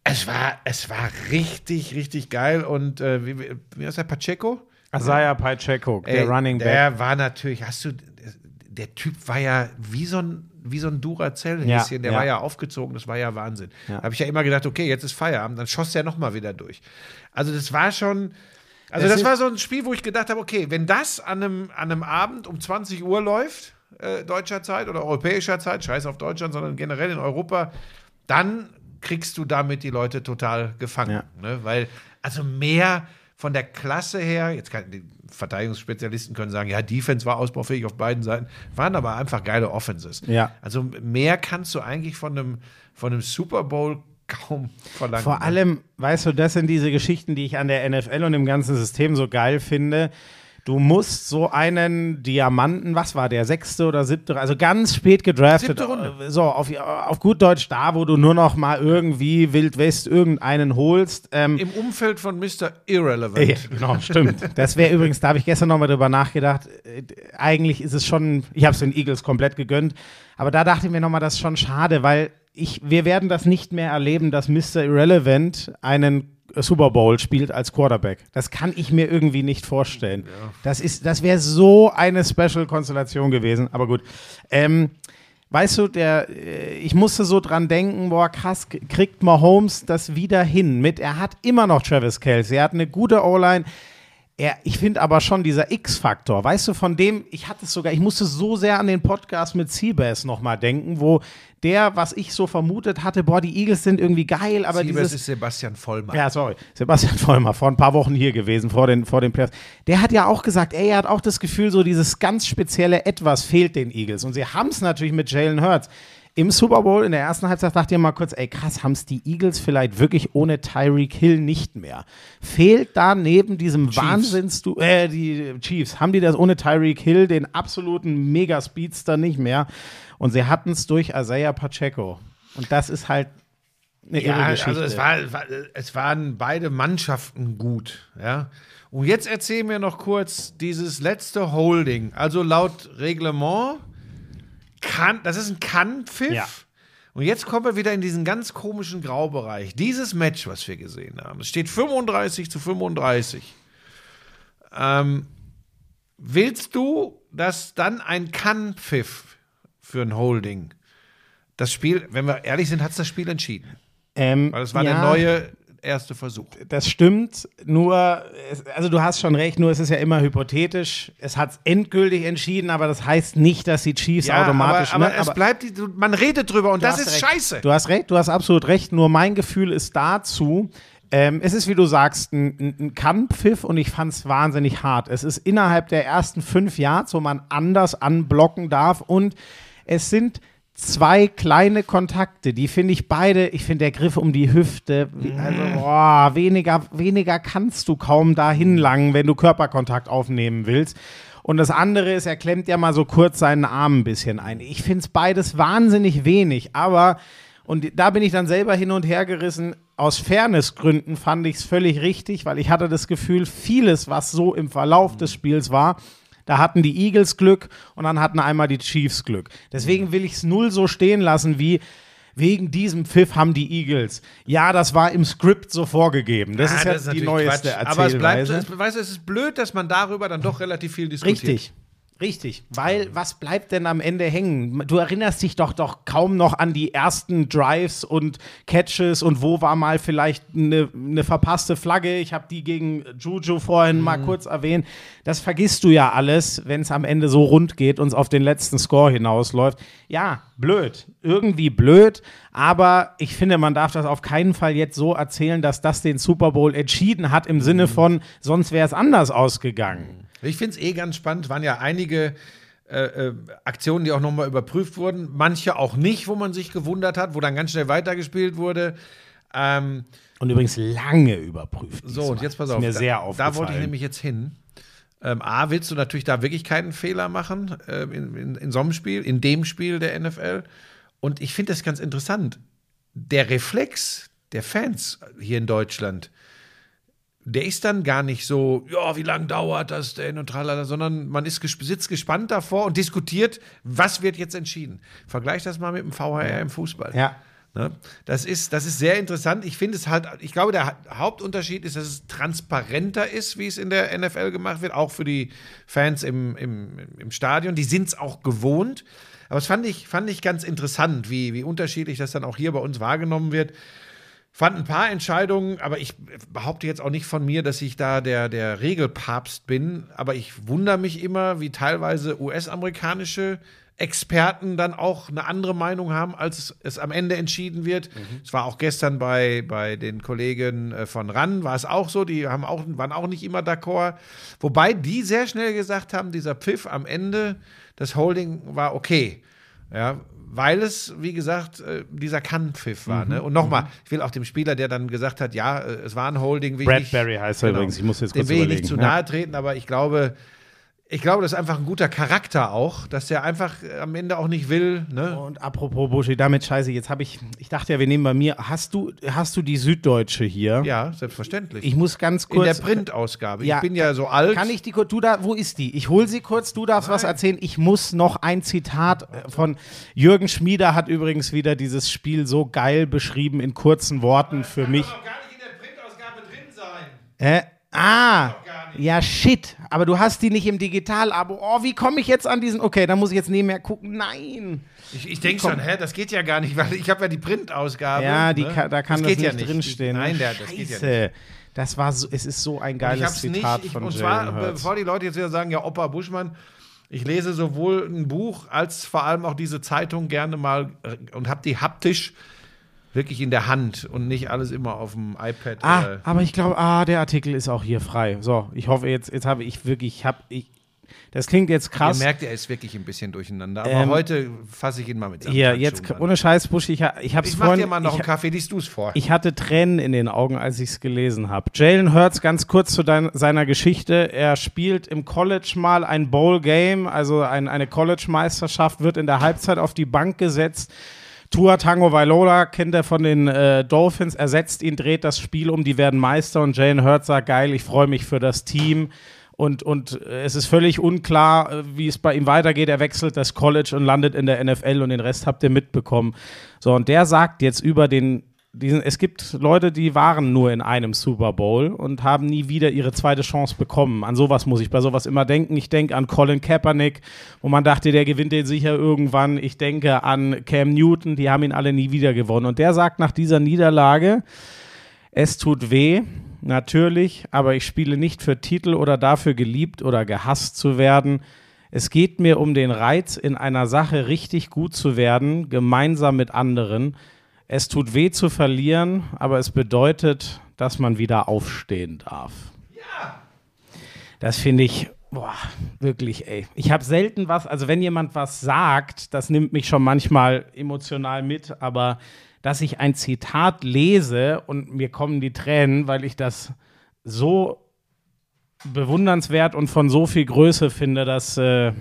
Es war, es war richtig, richtig geil. Und äh, wie, wie heißt der Pacheco? Isaiah Pacheco, der Running Back. Der war natürlich, hast du, der Typ war ja wie so ein, wie so ein Duracell-Häschen, Ja, der ja. war ja aufgezogen, das war ja Wahnsinn. Ja. Habe ich ja immer gedacht, okay, jetzt ist Feierabend, dann schoss der nochmal wieder durch. Also das war schon, also das ist- war so ein Spiel, wo ich gedacht habe, okay, wenn das an einem, an einem Abend um 20 Uhr läuft, äh, deutscher Zeit oder europäischer Zeit, scheiß auf Deutschland, sondern generell in Europa, dann kriegst du damit die Leute total gefangen. Ne? Weil, also mehr von der Klasse her, jetzt kann, Verteidigungsspezialisten können sagen, ja, Defense war ausbaufähig auf beiden Seiten, waren aber einfach geile Offenses. Ja. Also mehr kannst du eigentlich von einem, von einem Super Bowl kaum verlangen. Vor allem, weißt du, das sind diese Geschichten, die ich an der NFL und im ganzen System so geil finde. Du musst so einen Diamanten, was war der, sechste oder siebte, also ganz spät gedraftet, Siebte Runde. so auf, auf gut Deutsch da, wo du nur noch mal irgendwie Wild West irgendeinen holst. Ähm, Im Umfeld von Mr. Irrelevant. ja, genau, stimmt. Das wäre übrigens, da habe ich gestern noch mal drüber nachgedacht. äh, Eigentlich ist es schon, ich habe es den Eagles komplett gegönnt, aber da dachte ich mir noch mal, das ist schon schade, weil ich, wir werden das nicht mehr erleben, dass Mr. Irrelevant einen Super Bowl spielt als Quarterback. Das kann ich mir irgendwie nicht vorstellen. Das ist, das wäre so eine Special-Konstellation gewesen. Aber gut. Ähm, Weißt du, der, äh, ich musste so dran denken, boah, krass, kriegt Mahomes das wieder hin mit, er hat immer noch Travis Kelce, er hat eine gute O-Line, er, ich finde aber schon dieser X-Faktor, weißt du, von dem, ich hatte es sogar, ich musste so sehr an den Podcast mit Seabass nochmal denken, wo der, was ich so vermutet hatte, boah, die Eagles sind irgendwie geil, aber Siebes dieses, ist Sebastian Vollmer. ja, sorry. Sebastian Vollmer, vor ein paar Wochen hier gewesen, vor den, vor den Playoffs. Der hat ja auch gesagt, ey, er hat auch das Gefühl, so dieses ganz spezielle Etwas fehlt den Eagles. Und sie haben es natürlich mit Jalen Hurts. Im Super Bowl in der ersten Halbzeit dachte ich mal kurz, ey krass, haben es die Eagles vielleicht wirklich ohne Tyreek Hill nicht mehr? Fehlt da neben diesem Wahnsinns, du, äh, die Chiefs, haben die das ohne Tyreek Hill, den absoluten Mega-Speedster nicht mehr? Und sie hatten es durch Isaiah Pacheco. Und das ist halt eine irre Ja, Geschichte. also es, war, es war- es waren beide Mannschaften gut. Ja. Und jetzt erzähl mir noch kurz dieses letzte Holding. Also laut Reglement kann, das ist ein Kann-Pfiff. Ja. Und jetzt kommen wir wieder in diesen ganz komischen Graubereich. Dieses Match, was wir gesehen haben, es steht 35 zu 35. Ähm, willst du, dass dann ein Kann-Pfiff für ein Holding das Spiel, wenn wir ehrlich sind, hat es das Spiel entschieden. Ähm, Weil das war ja, der neue erste Versuch. Das stimmt, nur, also du hast schon recht, nur es ist ja immer hypothetisch. Es hat es endgültig entschieden, aber das heißt nicht, dass die Chiefs automatisch. aber, aber ne, es bleibt, man redet drüber und das ist recht. scheiße. Du hast recht, du hast absolut recht. Nur mein Gefühl ist dazu, ähm, es ist, wie du sagst, ein, ein- Kannpfiff und ich fand es wahnsinnig hart. Es ist innerhalb der ersten fünf Yards, wo man anders anblocken darf und es sind zwei kleine Kontakte, die finde ich beide, ich finde der Griff um die Hüfte, also boah, weniger, weniger kannst du kaum da hinlangen, wenn du Körperkontakt aufnehmen willst. Und das andere ist, er klemmt ja mal so kurz seinen Arm ein bisschen ein. Ich finde es beides wahnsinnig wenig, aber, und da bin ich dann selber hin und her gerissen, aus Fairnessgründen fand ich es völlig richtig, weil ich hatte das Gefühl, vieles, was so im Verlauf des Spiels war, da hatten die Eagles Glück und dann hatten einmal die Chiefs Glück. Deswegen will ich es null so stehen lassen wie wegen diesem Pfiff haben die Eagles. Ja, das war im Skript so vorgegeben. Das Ah, ist jetzt die natürlich neueste Quatsch. Aber es bleibt, Erzählweise. es, weißt du, es ist blöd, dass man darüber dann doch relativ viel diskutiert. Richtig. Richtig, weil was bleibt denn am Ende hängen? Du erinnerst dich doch doch kaum noch an die ersten Drives und Catches und wo war mal vielleicht eine, eine verpasste Flagge. Ich habe die gegen Juju vorhin mal kurz erwähnt. Das vergisst du ja alles, wenn es am Ende so rund geht und es auf den letzten Score hinausläuft. Ja, blöd, irgendwie blöd, aber ich finde, man darf das auf keinen Fall jetzt so erzählen, dass das den Super Bowl entschieden hat im Sinne von, sonst wäre es anders ausgegangen. Ich finde es eh ganz spannend, waren ja einige äh, äh, Aktionen, die auch nochmal überprüft wurden, manche auch nicht, wo man sich gewundert hat, wo dann ganz schnell weitergespielt wurde. Ähm, Und übrigens lange überprüft. so, diesmal. und jetzt pass Ist auf. mir da, sehr aufgefallen. Da wollte ich nämlich jetzt hin. Ähm, A, willst du natürlich da wirklich keinen Fehler machen äh, in, in, in so einem Spiel, in dem Spiel der NFL. Und ich finde das ganz interessant. Der Reflex der Fans hier in Deutschland, der ist dann gar nicht so, ja, wie lange dauert das denn und tralala, sondern man ist ges sitzt gespannt davor und diskutiert, was wird jetzt entschieden. Vergleich das mal mit dem VHR im Fußball. Ja. Ne? Das, ist, das ist sehr interessant. Ich finde es halt, ich glaube, der Ha- Hauptunterschied ist, dass es transparenter ist, wie es in der NFL gemacht wird, auch für die Fans im, im, im Stadion. Die sind es auch gewohnt. Aber das fand ich, fand ich ganz interessant, wie, wie unterschiedlich das dann auch hier bei uns wahrgenommen wird. Fand ein paar Entscheidungen, aber ich behaupte jetzt auch nicht von mir, dass ich da der, der Regelpapst bin. Aber ich wundere mich immer, wie teilweise US-amerikanische Experten dann auch eine andere Meinung haben, als es am Ende entschieden wird. Es war auch gestern bei, bei den Kollegen äh, von RAN, war es auch so, die haben auch, waren auch nicht immer d'accord. Wobei die sehr schnell gesagt haben, dieser Pfiff am Ende, das Holding war okay. Ja, weil es, wie gesagt, äh, dieser Kann-Pfiff war. Ne? Und nochmal, ich will auch dem Spieler, der dann gesagt hat, ja, äh, es war ein Holding, Bradbury heißt er übrigens. Ich muss jetzt dem kurz will ich nicht zu nahe treten, aber ich glaube, ich glaube, das ist einfach ein guter Charakter auch, dass der einfach äh, am Ende auch nicht will. Ne? Und apropos Buschi, damit scheiße, jetzt habe ich, ich dachte ja, wir nehmen bei mir, hast du, hast du die Süddeutsche hier? Ja, selbstverständlich. Ich muss ganz In der kurz. Printausgabe. Ja, ich bin ja so alt. Kann ich die kurz, du da, wo ist die? Ich hole sie kurz, du darfst was erzählen. Ich muss noch ein Zitat von Jürgen Schmieder hat übrigens wieder dieses Spiel so geil beschrieben in kurzen Worten für mich. gar nicht in der Printausgabe drin sein. Äh, ah, Doch gar nicht. Ja shit, aber du hast die nicht im Digital-Abo. Oh, wie komme ich jetzt an diesen? Okay, da muss ich jetzt nebenher gucken. Nein. Ich, ich denke schon, hä, das geht ja gar nicht, weil ich habe ja die Printausgabe. Ja, die ne? kann, da kann das, geht nicht, ja nicht drinstehen. Nein, der, das geht ja nicht. Das war so, es ist so ein geiles Zitat nicht, ich, von und zwar, bevor die Leute jetzt wieder sagen, ja, Opa Buschmann, ich lese sowohl ein Buch als vor allem auch diese Zeitung gerne mal äh, und habe die haptisch wirklich in der Hand und nicht alles immer auf dem iPad. Ah, äh, aber ich glaube, ah, der Artikel ist auch hier frei. So, ich hoffe, jetzt, jetzt habe ich wirklich, ich habe, ich, das klingt jetzt krass. Ihr merkt, er ist wirklich ein bisschen durcheinander. Aber Ähm, heute fasse ich ihn mal mit seinem Hier, jetzt, an. ohne Scheiß, Busch, ich, ich habe es Ich vorhin, dir mal noch ich, einen Kaffee, liest du es vor. ich hatte Tränen in den Augen, als ich es gelesen habe. Jalen Hurts, ganz kurz zu dein, seiner Geschichte. Er spielt im College mal ein Bowl-Game, also ein, eine College-Meisterschaft, wird in der Halbzeit auf die Bank gesetzt. Tua Tango Vailola kennt er von den äh, Dolphins, ersetzt ihn, dreht das Spiel um, die werden Meister und Jalen Hurts sagt, geil, ich freue mich für das Team. Und, und äh, es ist völlig unklar, äh, wie es bei ihm weitergeht. Er wechselt das College und landet in der NFL und den Rest habt ihr mitbekommen. So, und der sagt jetzt über den, diesen, es gibt Leute, die waren nur in einem Super Bowl und haben nie wieder ihre zweite Chance bekommen. An sowas muss ich bei sowas immer denken. Ich denke an Colin Kaepernick, wo man dachte, der gewinnt den sicher irgendwann. Ich denke an Cam Newton, die haben ihn alle nie wieder gewonnen. Und der sagt nach dieser Niederlage, es tut weh, natürlich, aber ich spiele nicht für Titel oder dafür geliebt oder gehasst zu werden. Es geht mir um den Reiz, in einer Sache richtig gut zu werden, gemeinsam mit anderen. Es tut weh zu verlieren, aber es bedeutet, dass man wieder aufstehen darf. Das finde ich boah, wirklich, ey. Ich habe selten was, also wenn jemand was sagt, das nimmt mich schon manchmal emotional mit, aber dass ich ein Zitat lese und mir kommen die Tränen, weil ich das so bewundernswert und von so viel Größe finde, das äh,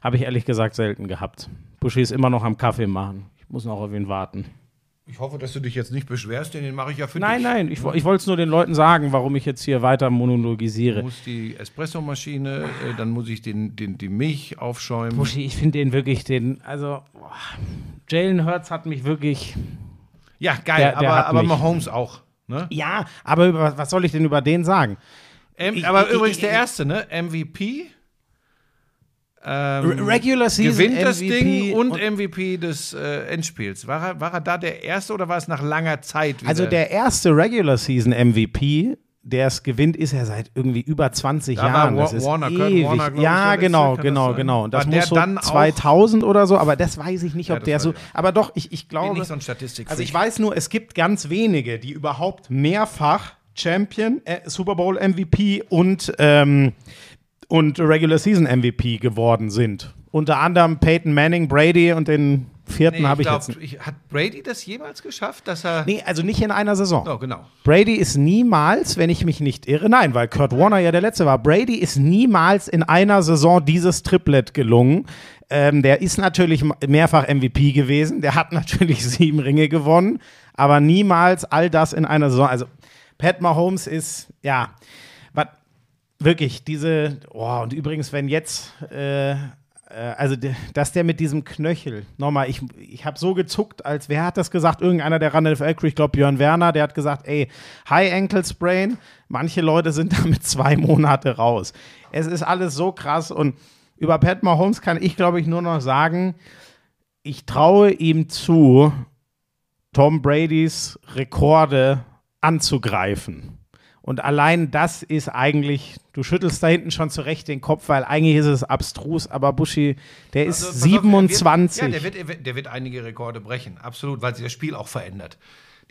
habe ich ehrlich gesagt selten gehabt. Buschi ist immer noch am Kaffee machen. Ich muss noch auf ihn warten. Ich hoffe, dass du dich jetzt nicht beschwerst, denn den mache ich ja für Nein, dich. nein, ich, wo- ich wollte es nur den Leuten sagen, warum ich jetzt hier weiter monologisiere. Ich muss die Espressomaschine, äh, dann muss ich den, den, die Milch aufschäumen. Buschi, ich finde den wirklich, den, also boah, Jalen Hurts hat mich wirklich. Ja, geil, Der- der aber, aber mich. Mahomes auch. Ne? Ja, aber über, was soll ich denn über den sagen? Ähm, Ich- aber ich- übrigens der erste, ne? MVP. Ähm, Re- Regular Season gewinnt das MVP Ding und, und- MVP des äh, Endspiels. War er, war er da der Erste oder war es nach langer Zeit wieder? Also der erste Regular Season MVP, der es gewinnt, ist er seit irgendwie über 20 Da war Jahren. Wa- das ist Warner, Kurt ewig. Warner, ich, ja, letzte, genau, genau, sein? genau. Und das War muss so dann auch- 2000 oder so, aber das weiß ich nicht, ob das der so. ich. Aber doch, ich, ich glaube. so. Also ich weiß nur, es gibt ganz wenige, die überhaupt mehrfach Champion, äh, Super Bowl MVP und, ähm, und Regular Season MVP geworden sind. Unter anderem Peyton Manning, Brady und den vierten nee, habe ich ich, jetzt. glaub, ich, hat Brady das jemals geschafft, dass er. Nee, also nicht in einer Saison. Oh, genau. Brady ist niemals, wenn ich mich nicht irre, nein, weil Kurt Warner ja der letzte war. Brady ist niemals in einer Saison dieses Triplet gelungen. Ähm, der ist natürlich mehrfach MVP gewesen. Der hat natürlich sieben Ringe gewonnen, aber niemals all das in einer Saison. Also Pat Mahomes ist, ja, wirklich diese, oh, und übrigens, wenn jetzt, äh, äh, also dass der mit diesem Knöchel, nochmal, ich, ich habe so gezuckt, als wer hat das gesagt? Irgendeiner der NFL Crew, ich glaube Björn Werner, der hat gesagt, ey, High Ankle Sprain, manche Leute sind damit zwei Monate raus. Es ist alles so krass und über Pat Mahomes kann ich, glaube ich, nur noch sagen, ich traue ihm zu, Tom Bradys Rekorde anzugreifen. Und allein das ist eigentlich, du schüttelst da hinten schon zurecht den Kopf, weil eigentlich ist es abstrus, aber Buschi, der ist Also, auf, er 27. Wird, ja, der wird, er der wird einige Rekorde brechen. Absolut, weil sich das Spiel auch verändert.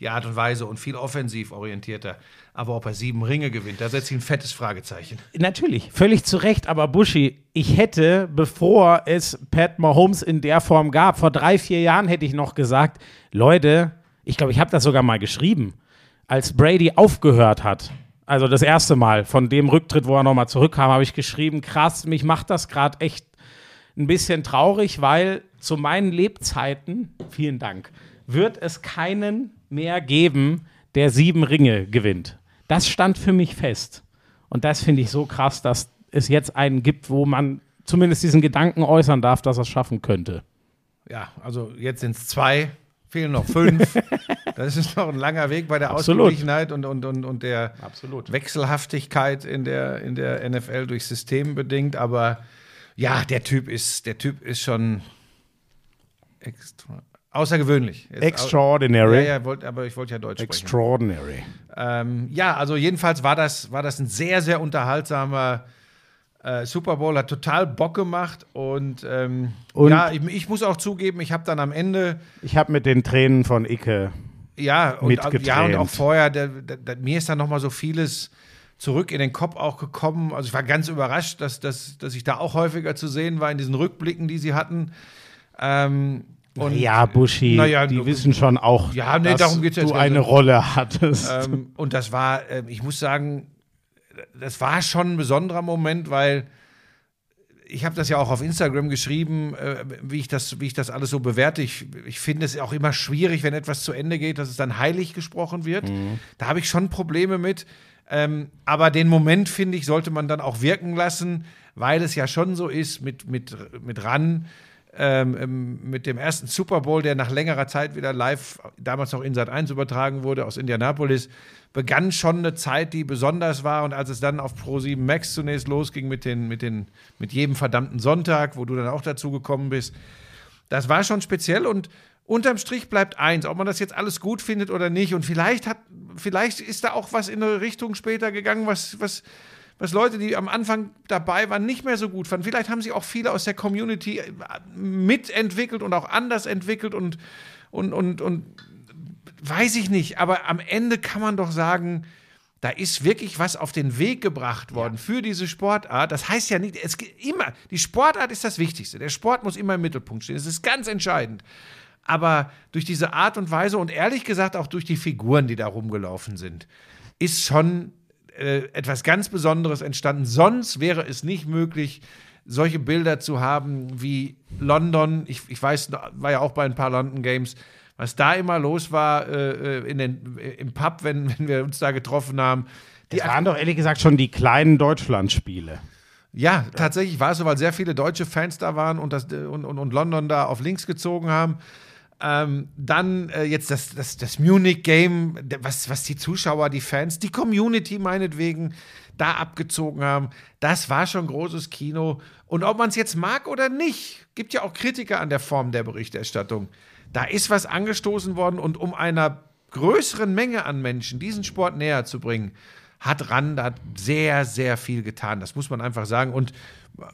Die Art und Weise und viel offensiv orientierter. Aber ob er sieben Ringe gewinnt, da setzt ihn ein fettes Fragezeichen. Natürlich, völlig zu Recht, aber Buschi, ich hätte, bevor es Pat Mahomes in der Form gab, vor drei, vier Jahren hätte ich noch gesagt, Leute, ich glaube, ich habe das sogar mal geschrieben, als Brady aufgehört hat, also das erste Mal von dem Rücktritt, wo er nochmal zurückkam, habe ich geschrieben, krass, mich macht das gerade echt ein bisschen traurig, weil zu meinen Lebzeiten, vielen Dank, wird es keinen mehr geben, der sieben Ringe gewinnt. Das stand für mich fest. Und das finde ich so krass, dass es jetzt einen gibt, wo man zumindest diesen Gedanken äußern darf, dass er es schaffen könnte. Ja, also jetzt sind es zwei, fehlen noch fünf. das ist noch ein langer Weg bei der Absolut. Ausgeglichenheit und, und, und, und der Absolut. Wechselhaftigkeit in der, in der NFL durch System bedingt. Aber ja, der Typ ist, der Typ ist schon extra, außergewöhnlich. Jetzt au- Extraordinary. Ja, ja, wollt, aber ich wollte ja Deutsch sprechen. Extraordinary. Ähm, ja, also jedenfalls war das, war das ein sehr, sehr unterhaltsamer äh, Super Bowl, hat total Bock gemacht und, ähm, Und- ja, ich, ich muss auch zugeben, ich habe dann am Ende, Ich habe mit den Tränen von Icke. Ja, und, ja, und auch vorher, der, der, mir ist dann nochmal so vieles zurück in den Kopf auch gekommen. Also ich war ganz überrascht, dass, dass, dass ich da auch häufiger zu sehen war in diesen Rückblicken, die sie hatten. Ähm, und, ja, Buschi, naja, die wissen schon auch, Ja, nee, dass darum geht's jetzt du gar eine. Rolle hattest. Ähm, und das war, äh, ich muss sagen, das war schon ein besonderer Moment, weil ich habe das ja auch auf Instagram geschrieben, äh, wie, ich das, wie ich das alles so bewerte. Ich, ich finde es auch immer schwierig, wenn etwas zu Ende geht, dass es dann heilig gesprochen wird. Da habe ich schon Probleme mit. Ähm, aber den Moment, finde ich, sollte man dann auch wirken lassen, weil es ja schon so ist mit, mit, mit RAN, ähm, mit dem ersten Super Bowl, der nach längerer Zeit wieder live, damals noch in Sat 1 übertragen wurde aus Indianapolis, begann schon eine Zeit, die besonders war. Und als es dann auf Pro7 Max zunächst losging mit, den, mit, den, mit jedem verdammten Sonntag, wo du dann auch dazu gekommen bist, das war schon speziell und unterm Strich bleibt eins, ob man das jetzt alles gut findet oder nicht. Und vielleicht hat, vielleicht ist da auch was in eine Richtung später gegangen, was, was, was Leute, die am Anfang dabei waren, nicht mehr so gut fanden. Vielleicht haben sich auch viele aus der Community äh, mitentwickelt und auch anders entwickelt und, und, und, und weiß ich nicht. Aber am Ende kann man doch sagen, da ist wirklich was auf den Weg gebracht worden ja. für diese Sportart. Das heißt ja nicht, es immer, die Sportart ist das Wichtigste. Der Sport muss immer im Mittelpunkt stehen. Das ist ganz entscheidend. Aber durch diese Art und Weise und ehrlich gesagt auch durch die Figuren, die da rumgelaufen sind, ist schon äh, etwas ganz Besonderes entstanden. Sonst wäre es nicht möglich, solche Bilder zu haben wie London. Ich, ich weiß, war ja auch bei ein paar London Games was da immer los war äh, äh in den, im Pub, wenn, wenn wir uns da getroffen haben. Die das waren doch ehrlich gesagt schon die kleinen Deutschlandspiele. Ja, tatsächlich war es so, weil sehr viele deutsche Fans da waren und, das, und, und, und London da auf links gezogen haben. Ähm, dann äh, jetzt das, das, das Munich-Game, was, was die Zuschauer, die Fans, die Community meinetwegen da abgezogen haben. Das war schon großes Kino. Und ob man es jetzt mag oder nicht, gibt ja auch Kritiker an der Form der Berichterstattung. Da ist was angestoßen worden und um einer größeren Menge an Menschen diesen Sport näher zu bringen, hat Rand hat sehr, sehr viel getan. Das muss man einfach sagen. Und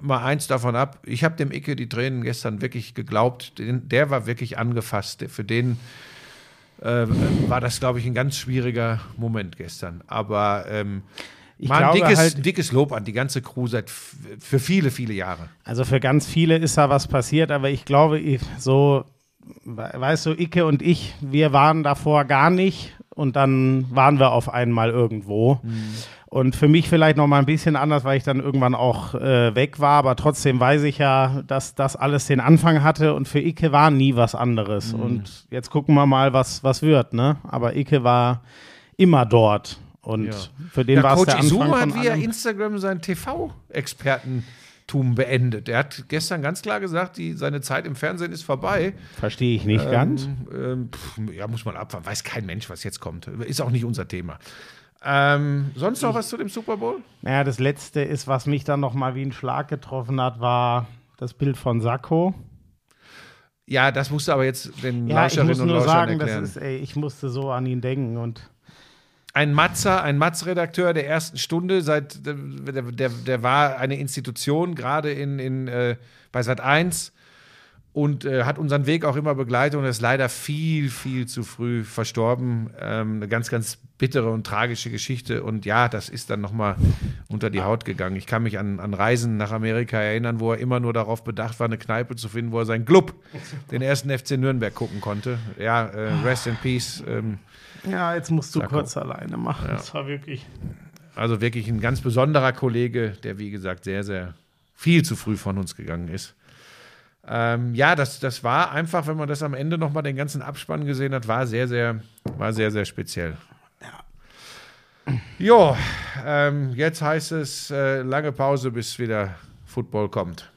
mal eins davon ab, ich habe dem Icke die Tränen gestern wirklich geglaubt. Der war wirklich angefasst. Für den äh, war das, glaube ich, ein ganz schwieriger Moment gestern. Aber ähm, ich Mal ein dickes, halt, dickes Lob an die ganze Crew seit für viele, viele Jahre. Also für ganz viele ist da was passiert, aber ich glaube, so weißt du, Icke und ich, wir waren davor gar nicht und dann waren wir auf einmal irgendwo. Mhm. Und für mich vielleicht noch mal ein bisschen anders, weil ich dann irgendwann auch äh, weg war, aber trotzdem weiß ich ja, dass das alles den Anfang hatte und für Icke war nie was anderes. Mhm. Und jetzt gucken wir mal, was, was wird, ne? Aber Icke war immer dort. Und ja. für den ja, war es der Anfang Isuma hat via Instagram seinen TV-Experten Tum beendet. Er hat gestern ganz klar gesagt, die, seine Zeit im Fernsehen ist vorbei. Verstehe ich nicht ähm, ganz. Ähm, pff, ja, muss man abwarten. Weiß kein Mensch, was jetzt kommt. Ist auch nicht unser Thema. Ähm, sonst noch was zu dem Super Bowl? Naja, das letzte ist, was mich dann noch mal wie ein Schlag getroffen hat, war das Bild von Sakko. Ja, das musste aber jetzt den ja, Lauscherinnen ich muss nur und Lauschern sagen, erklären. Das ist, ey, ich musste so an ihn denken und ein Matzer, ein Matz-Redakteur der ersten Stunde, seit der, der, der war eine Institution, gerade in, in, äh, bei Sat 1 und äh, hat unseren Weg auch immer begleitet und ist leider viel, viel zu früh verstorben. Ähm, eine ganz, ganz bittere und tragische Geschichte. Und ja, das ist dann nochmal unter die Haut gegangen. Ich kann mich an, an Reisen nach Amerika erinnern, wo er immer nur darauf bedacht war, eine Kneipe zu finden, wo er seinen Club, den ersten FC Nürnberg, gucken konnte. Ja, äh, rest in peace. Ähm, ja, jetzt musst du Sacco. kurz alleine machen. Ja. Das war wirklich. Also wirklich ein ganz besonderer Kollege, der wie gesagt sehr, sehr viel zu früh von uns gegangen ist. Ähm, ja, das, das war einfach, wenn man das am Ende nochmal den ganzen Abspann gesehen hat, war sehr, sehr, war sehr, sehr speziell. Ja. Jo, ähm, jetzt heißt es äh, lange Pause, bis wieder Football kommt.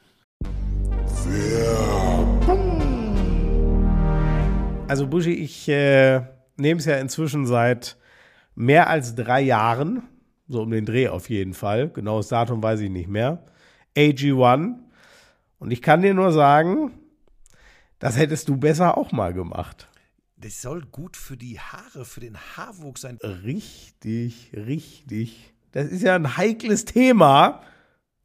Also Buschi, ich äh, nehme es ja inzwischen seit mehr als drei Jahren, so um den Dreh auf jeden Fall, genaues Datum weiß ich nicht mehr, AG1. Und ich kann dir nur sagen, das hättest du besser auch mal gemacht. Das soll gut für die Haare, für den Haarwuchs sein. Richtig, richtig. Das ist ja ein heikles Thema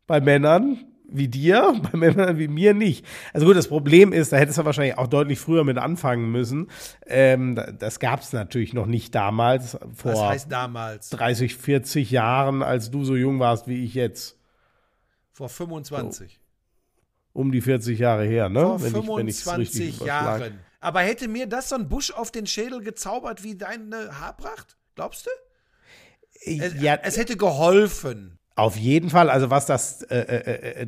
bei Männern wie dir, bei Männern wie mir nicht. Also gut, das Problem ist, da hättest du wahrscheinlich auch deutlich früher mit anfangen müssen. Ähm, das gab es natürlich noch nicht damals. Vor Was heißt damals? 30, 40 Jahren, als du so jung warst wie ich jetzt. Vor 25. So. Um die 40 Jahre her, ne? Vor wenn 25 ich, Jahren. Aber hätte mir das so ein Busch auf den Schädel gezaubert wie deine Haarpracht? Glaubst du? Es, ja, es hätte geholfen. Auf jeden Fall, also was das, äh, äh, äh,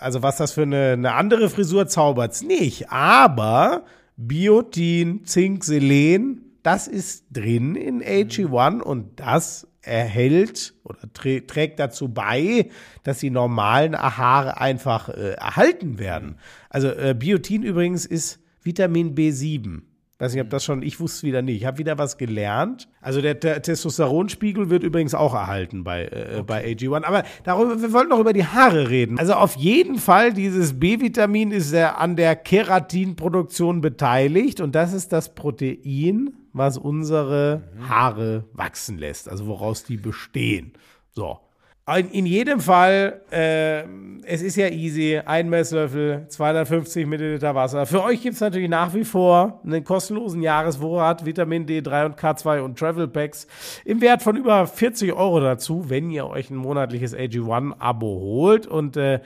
also was das für eine, eine andere Frisur zaubert's nicht. Aber Biotin, Zink, Selen, das ist drin in AG1 und das erhält oder trä trägt dazu bei, dass die normalen Haare einfach äh, erhalten werden. Also äh, Biotin übrigens ist Vitamin B7. Weiß nicht, ob das schon, ich wusste es wieder nicht. Ich habe wieder was gelernt. Also der, der, Testosteronspiegel wird übrigens auch erhalten bei, äh, okay. bei AG1. Aber darüber, wir wollten noch über die Haare reden. Also auf jeden Fall, dieses B-Vitamin ist ja an der Keratinproduktion beteiligt und das ist das Protein, was unsere Haare wachsen lässt, also woraus die bestehen. So. In, jedem Fall, äh, es ist ja easy. Ein Messlöffel, 250 Milliliter Wasser. Für euch gibt es natürlich nach wie vor einen kostenlosen Jahresvorrat Vitamin D3 und K2 und Travel Packs im Wert von über 40 Euro dazu, wenn ihr euch ein monatliches AG1-Abo holt. Und äh,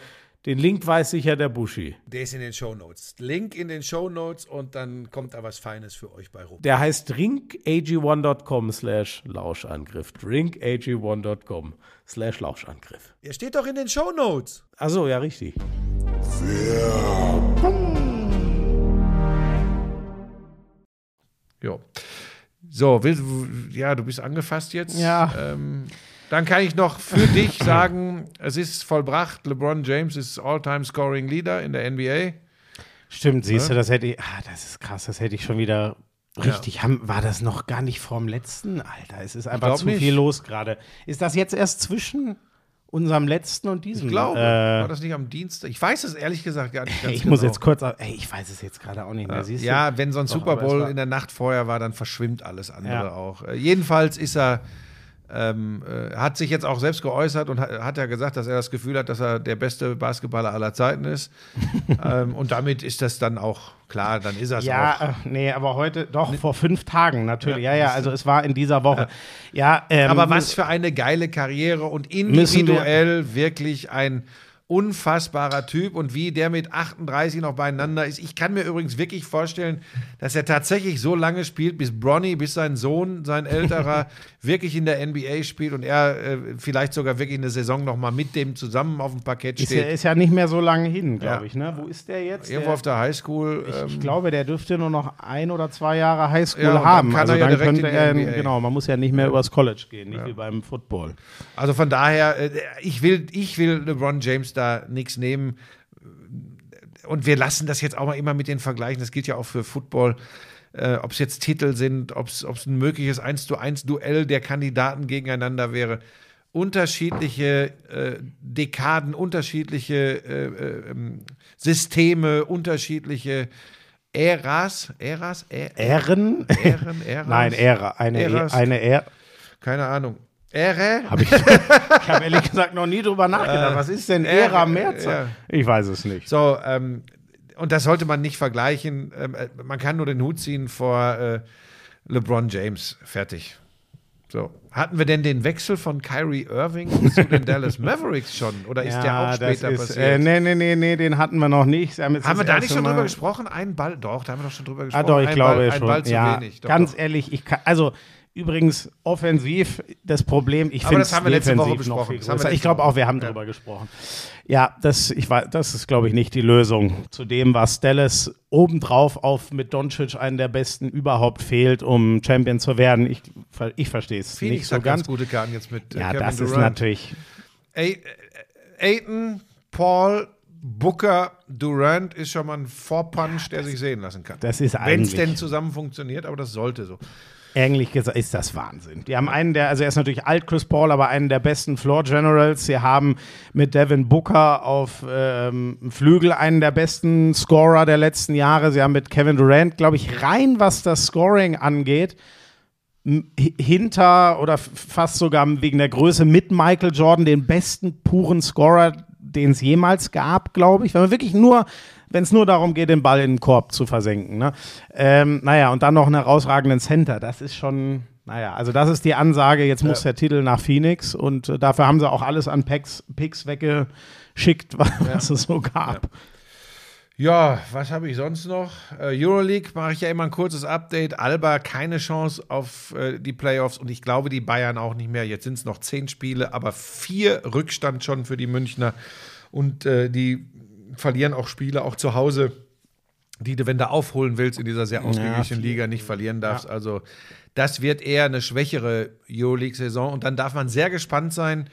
den Link weiß sicher der Buschi. Der ist in den Show Notes. Link in den Show Notes und dann kommt da was Feines für euch bei rum. Der heißt drinkag1.com slash Lauschangriff. drinkag1.com slash Lauschangriff. Der steht doch in den Show Notes. Achso, ja, richtig. Jo. So, will, ja, du bist angefasst jetzt. Ja. Ähm, dann kann ich noch für dich sagen, es ist vollbracht. LeBron James ist All-Time Scoring Leader in der NBA. Stimmt, siehst du, das hätte ich, ah, das ist krass, das hätte ich schon wieder richtig, haben, war das noch gar nicht vorm letzten? Alter, es ist einfach zu nicht. viel los gerade. Ist das jetzt erst zwischen unserem letzten und diesem? Ich glaube, Äh, war das nicht am Dienstag? Ich weiß es ehrlich gesagt gar nicht ganz ich muss genau. jetzt kurz, ey, ich weiß es jetzt gerade auch nicht mehr, siehst du? Ja, wenn so ein Doch, Super Bowl in der Nacht vorher war, dann verschwimmt alles andere Ja. auch. Äh, jedenfalls ist er, ähm, äh, hat sich jetzt auch selbst geäußert und hat, hat ja gesagt, dass er das Gefühl hat, dass er der beste Basketballer aller Zeiten ist. ähm, und damit ist das dann auch klar, dann ist er es auch. Ja, äh, nee, aber heute, doch, vor fünf Tagen natürlich. Ja, ja, also es war in dieser Woche. Ja, ähm, Aber was für eine geile Karriere und Müssen wir- individuell wirklich ein unfassbarer Typ und wie der mit 38 noch beieinander ist. Ich kann mir übrigens wirklich vorstellen, dass er tatsächlich so lange spielt, bis Bronny, bis sein Sohn, sein älterer, wirklich in der NBA spielt und er äh, vielleicht sogar wirklich eine Saison noch mal mit dem zusammen auf dem Parkett Ist, steht. ja- ist ja nicht mehr so lange hin, glaube Ja. ich. Ne? Wo ist der jetzt? Irgendwo der, auf der Highschool. ich, ähm, ich glaube, der dürfte nur noch ein oder zwei Jahre Highschool Ja, haben. kann also er ja dann direkt könnte in die er, NBA. genau, man muss ja nicht mehr übers College gehen, nicht wie beim Football. Also von daher, äh, ich will, ich will LeBron James da nichts nehmen. Und wir lassen das jetzt auch mal immer mit den Vergleichen. Das gilt ja auch für Football. Äh, ob es jetzt Titel sind, ob es ein mögliches 1 zu 1 Duell der Kandidaten gegeneinander wäre. Unterschiedliche äh, Dekaden, unterschiedliche äh, äh, ähm, Systeme, unterschiedliche Äras, Äras, Ä Ehren? Ähren, Äras? Nein, Ära. Eine, Äras? eine Ära. Keine Ahnung. Äre? Hab ich ich habe ehrlich gesagt noch nie drüber nachgedacht. Was ist denn Ära, Ära Mehrzahl? Ich weiß es nicht. So, ähm, und das sollte man nicht vergleichen. Ähm, äh, man kann nur den Hut ziehen vor äh, LeBron James. Fertig. So. Hatten wir denn den Wechsel von Kyrie Irving zu den Dallas Mavericks schon? Oder ist der auch später ist, passiert? Äh, nee, nee, nee, nee, den hatten wir noch nicht. Jetzt haben wir da nicht schon drüber gesprochen? Ein Ball, doch, da haben wir doch schon drüber Ah, gesprochen. doch, ich ein glaube Ball, schon. Ein Ball zu ja, wenig. Doch, ganz doch. ehrlich, ich kann, also übrigens offensiv das Problem, ich finde das haben wir letzte Woche defensiv noch besprochen. viel größer. Ich glaube auch, wir haben drüber gesprochen. Ja, das, ich weiß, das ist, glaube ich, nicht die Lösung zu dem, was Dallas obendrauf auf mit Doncic einen der besten überhaupt fehlt, um Champion zu werden. Ich, ich verstehe es nicht so ganz ganz. gute Karten jetzt mit äh, Ja, Kevin das ist Durant. natürlich. Ay- Aiton, Paul, Booker, Durant ist schon mal ein Vorpunch, der sich sehen lassen kann. Das ist Wenn es denn zusammen funktioniert, aber das sollte so. Eigentlich gesagt, ist das Wahnsinn. Die haben einen der, also er ist natürlich alt, Chris Paul, aber einen der besten Floor Generals. Sie haben mit Devin Booker auf ähm, Flügel einen der besten Scorer der letzten Jahre. Sie haben mit Kevin Durant, glaube ich, rein was das Scoring angeht, hinter oder fast sogar wegen der Größe mit Michael Jordan den besten puren Scorer, den es jemals gab, glaube ich. Wenn man wirklich nur, wenn es nur darum geht, den Ball in den Korb zu versenken. Ne? Ähm, naja, und dann noch einen herausragenden Center. Das ist schon, naja, also das ist die Ansage. Jetzt muss der Titel nach Phoenix und äh, dafür haben sie auch alles an Picks, Picks weggeschickt, was, was es so gab. Ja, was habe ich sonst noch? Äh, Euroleague mache ich ja immer ein kurzes Update. Alba keine Chance auf äh, die Playoffs und ich glaube die Bayern auch nicht mehr. Jetzt sind es noch zehn Spiele, aber vier Rückstand schon für die Münchner und äh, die verlieren auch Spiele, auch zu Hause, die du, wenn du aufholen willst in dieser sehr ausgeglichenen vier. Liga, nicht verlieren darfst. Also das wird eher eine schwächere Euroleague-Saison und dann darf man sehr gespannt sein,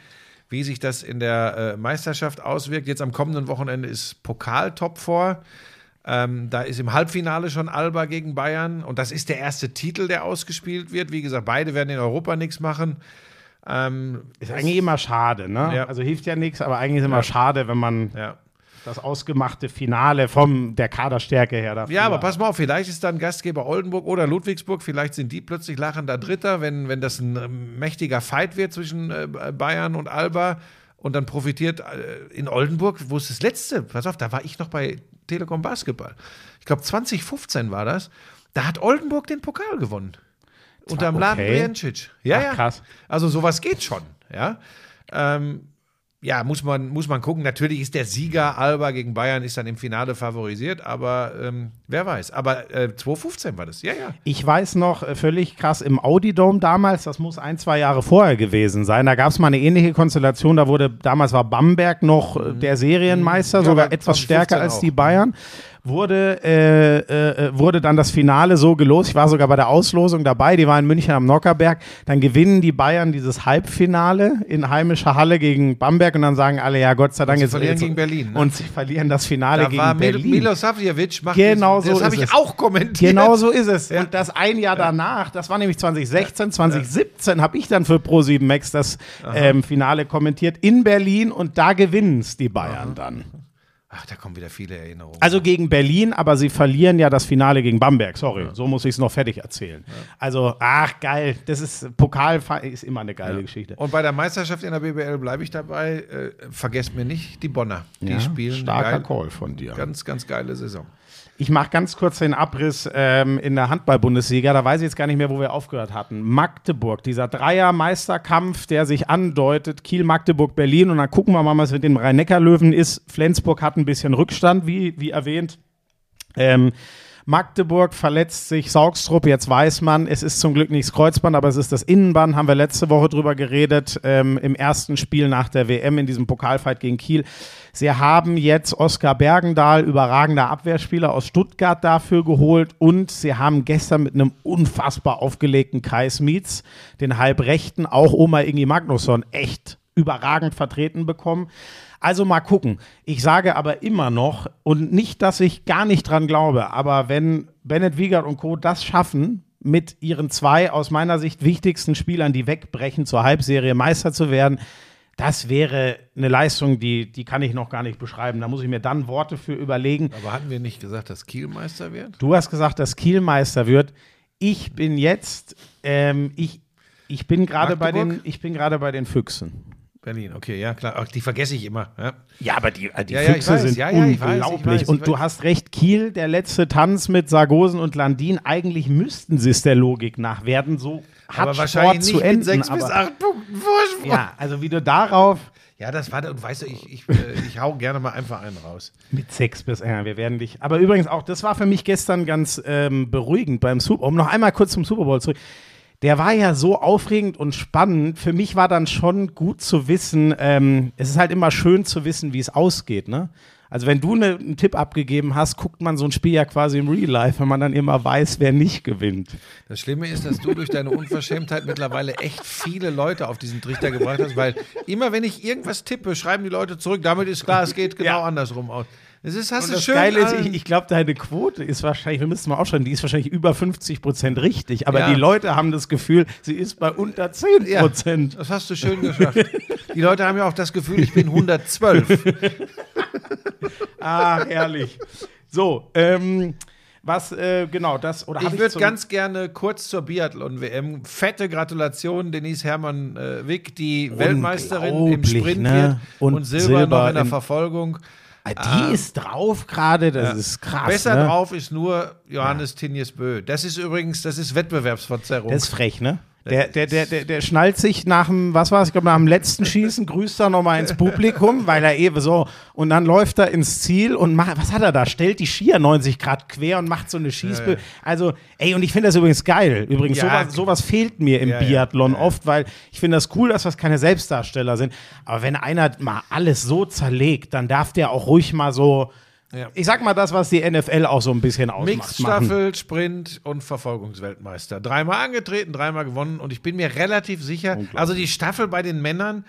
wie sich das in der äh, Meisterschaft auswirkt. Jetzt am kommenden Wochenende ist Pokal-Top vor. Ähm, da ist im Halbfinale schon Alba gegen Bayern und das ist der erste Titel, der ausgespielt wird. Wie gesagt, beide werden in Europa nichts machen. Ähm, Ist eigentlich immer schade, ne? Ja. Also hilft ja nichts, aber eigentlich ist immer schade, wenn man ja. Das ausgemachte Finale vom der Kaderstärke her. Dafür. Ja, aber pass mal auf, vielleicht ist dann Gastgeber Oldenburg oder Ludwigsburg, vielleicht sind die plötzlich lachender Dritter, wenn, wenn das ein mächtiger Fight wird zwischen äh, Bayern und Alba und dann profitiert äh, in Oldenburg, wo ist das letzte? Pass auf, da war ich noch bei Telekom Basketball. Ich glaube 2015 war das. Da hat Oldenburg den Pokal gewonnen. Unter dem Laden Okay. Briancic. Ja, Ach, ja. krass. Also sowas geht schon, ja. Ähm, ja, muss man, muss man gucken. Natürlich ist der Sieger Alba gegen Bayern ist dann im Finale favorisiert, aber ähm, wer weiß. Aber äh, 2015 war das, ja, ja. Ich weiß noch, äh, völlig krass, im Audi Dome damals, das muss ein, zwei Jahre vorher gewesen sein, da gab es mal eine ähnliche Konstellation, da wurde, damals war Bamberg noch äh, der Serienmeister, Mhm. Ja, sogar etwas 2015 stärker als auch. die Bayern. Wurde, äh, äh, äh, wurde dann das Finale so gelost, ich war sogar bei der Auslosung dabei, die war in München am Nockerberg, dann gewinnen die Bayern dieses Halbfinale in heimischer Halle gegen Bamberg und dann sagen alle, ja Gott sei Dank jetzt verlieren jetzt- gegen Berlin, ne? Und sie verlieren das Finale Da gegen war Berlin. Milosavljevic, macht Genau diesen- so das habe ich es. auch kommentiert. Genau so ist es. Und das ein Jahr danach, das war nämlich 2016, 2017, habe ich dann für Pro7 Max das ähm, Finale kommentiert in Berlin und da gewinnen es die Bayern dann. Ach, da kommen wieder viele Erinnerungen. Also gegen Berlin, aber sie verlieren ja das Finale gegen Bamberg. Sorry, so muss ich es noch fertig erzählen. Also, ach geil, das ist Pokal ist immer eine geile Geschichte. Und bei der Meisterschaft in der BBL bleibe ich dabei. Äh, vergesst mir nicht die Bonner. Die Ja, spielen starker geil, Call von dir. ganz, ganz geile Saison. Ich mache ganz kurz den Abriss ähm, in der Handball-Bundesliga. Da weiß ich jetzt gar nicht mehr, wo wir aufgehört hatten. Magdeburg, dieser Dreier-Meisterkampf, der sich andeutet. Kiel, Magdeburg, Berlin. Und dann gucken wir mal, was mit dem Rhein-Neckar-Löwen ist. Flensburg hat ein bisschen Rückstand, wie, wie erwähnt. Ähm, Magdeburg verletzt sich, Saugstrup, jetzt weiß man, es ist zum Glück nicht das Kreuzband, aber es ist das Innenband, haben wir letzte Woche drüber geredet, ähm, im ersten Spiel nach der WM in diesem Pokalfight gegen Kiel. Sie haben jetzt Oskar Bergendahl, überragender Abwehrspieler aus Stuttgart, dafür geholt und sie haben gestern mit einem unfassbar aufgelegten Kai Smits, den Halbrechten, auch Oma Ingi Magnusson, echt überragend vertreten bekommen. Also mal gucken. Ich sage aber immer noch, und nicht, dass ich gar nicht dran glaube, aber wenn Bennett Wiegert und Co. das schaffen, mit ihren zwei aus meiner Sicht wichtigsten Spielern, die wegbrechen, zur Halbserie Meister zu werden, das wäre eine Leistung, die, die kann ich noch gar nicht beschreiben. Da muss ich mir dann Worte für überlegen. Aber hatten wir nicht gesagt, dass Kiel Meister wird? Du hast gesagt, dass Kiel Meister wird. Ich bin jetzt, ähm, ich, ich bin gerade bei den, ich bin gerade bei den Füchsen. Berlin, okay, ja klar. Ach, die vergesse ich immer. Ja. Ja, aber die, die Ja, ja, ich Füchse weiß. sind Ja, ja, ich weiß, ich unglaublich. weiß, und du hast recht, Kiel, der letzte Tanz mit Sargosen und Landin, eigentlich müssten sie es der Logik nach werden. So hat Aber Sport wahrscheinlich zu nicht enden. mit sechs aber, bis acht Punkten Vorsprung. Ja, also wie du darauf Ja, das war, und weißt du, ich, ich, äh, ich hau gerne mal einfach einen raus. mit sechs bis, ja, wir werden dich. Aber übrigens auch, das war für mich gestern ganz ähm, beruhigend beim Super, um noch einmal kurz zum Super Bowl zurück. Der war ja so aufregend und spannend. Für mich war dann schon gut zu wissen, ähm, es ist halt immer schön zu wissen, wie es ausgeht, ne? Also wenn du ne, einen Tipp abgegeben hast, guckt man so ein Spiel ja quasi im Real Life, wenn man dann immer weiß, wer nicht gewinnt. Das Schlimme ist, dass du durch deine Unverschämtheit mittlerweile echt viele Leute auf diesen Trichter gebracht hast, weil immer wenn ich irgendwas tippe, schreiben die Leute zurück, damit ist klar, es geht genau Ja. andersrum aus. Es ist, hast Und du das schön Geile ist, ich, ich glaube, deine Quote ist wahrscheinlich, wir müssen mal aufschreiben, die ist wahrscheinlich über 50 Prozent richtig. Aber Ja. die Leute haben das Gefühl, sie ist bei unter 10 Ja, Prozent. das hast du schön geschafft. Die Leute haben ja auch das Gefühl, ich bin 112. Ah, herrlich. So, ähm, was, äh, genau, das, oder Ich würde ganz gerne kurz zur Biathlon-WM. Fette Gratulation, Denise Hermann äh, Wick, die Weltmeisterin im Unglaublich, Sprint ne? und, Und Silber, Silber noch in der in- Ah, die ist drauf gerade, das ist krass. Besser ne? drauf ist nur Johannes Tinjes Bö. Das ist übrigens, das ist Wettbewerbsverzerrung. Der ist frech, ne? Der, der, der, der, der schnallt sich nach dem, was war es, ich glaube, nach dem letzten Schießen, grüßt er nochmal ins Publikum, weil er eben so, und dann läuft er ins Ziel und macht, was hat er da? Stellt die Skier 90 Grad quer und macht so eine Schießbe. Also, ey, und ich finde das übrigens geil. Übrigens, Ja, sowas, sowas fehlt mir im Ja, ja. Biathlon Ja, ja. oft, weil ich finde das cool, dass das keine Selbstdarsteller sind. Aber wenn einer mal alles so zerlegt, dann darf der auch ruhig mal so, Ja. ich sag mal das, was die NFL auch so ein bisschen ausmacht. Mixstaffel, Sprint und Verfolgungsweltmeister. Dreimal angetreten, dreimal gewonnen und ich bin mir relativ sicher, also die Staffel bei den Männern,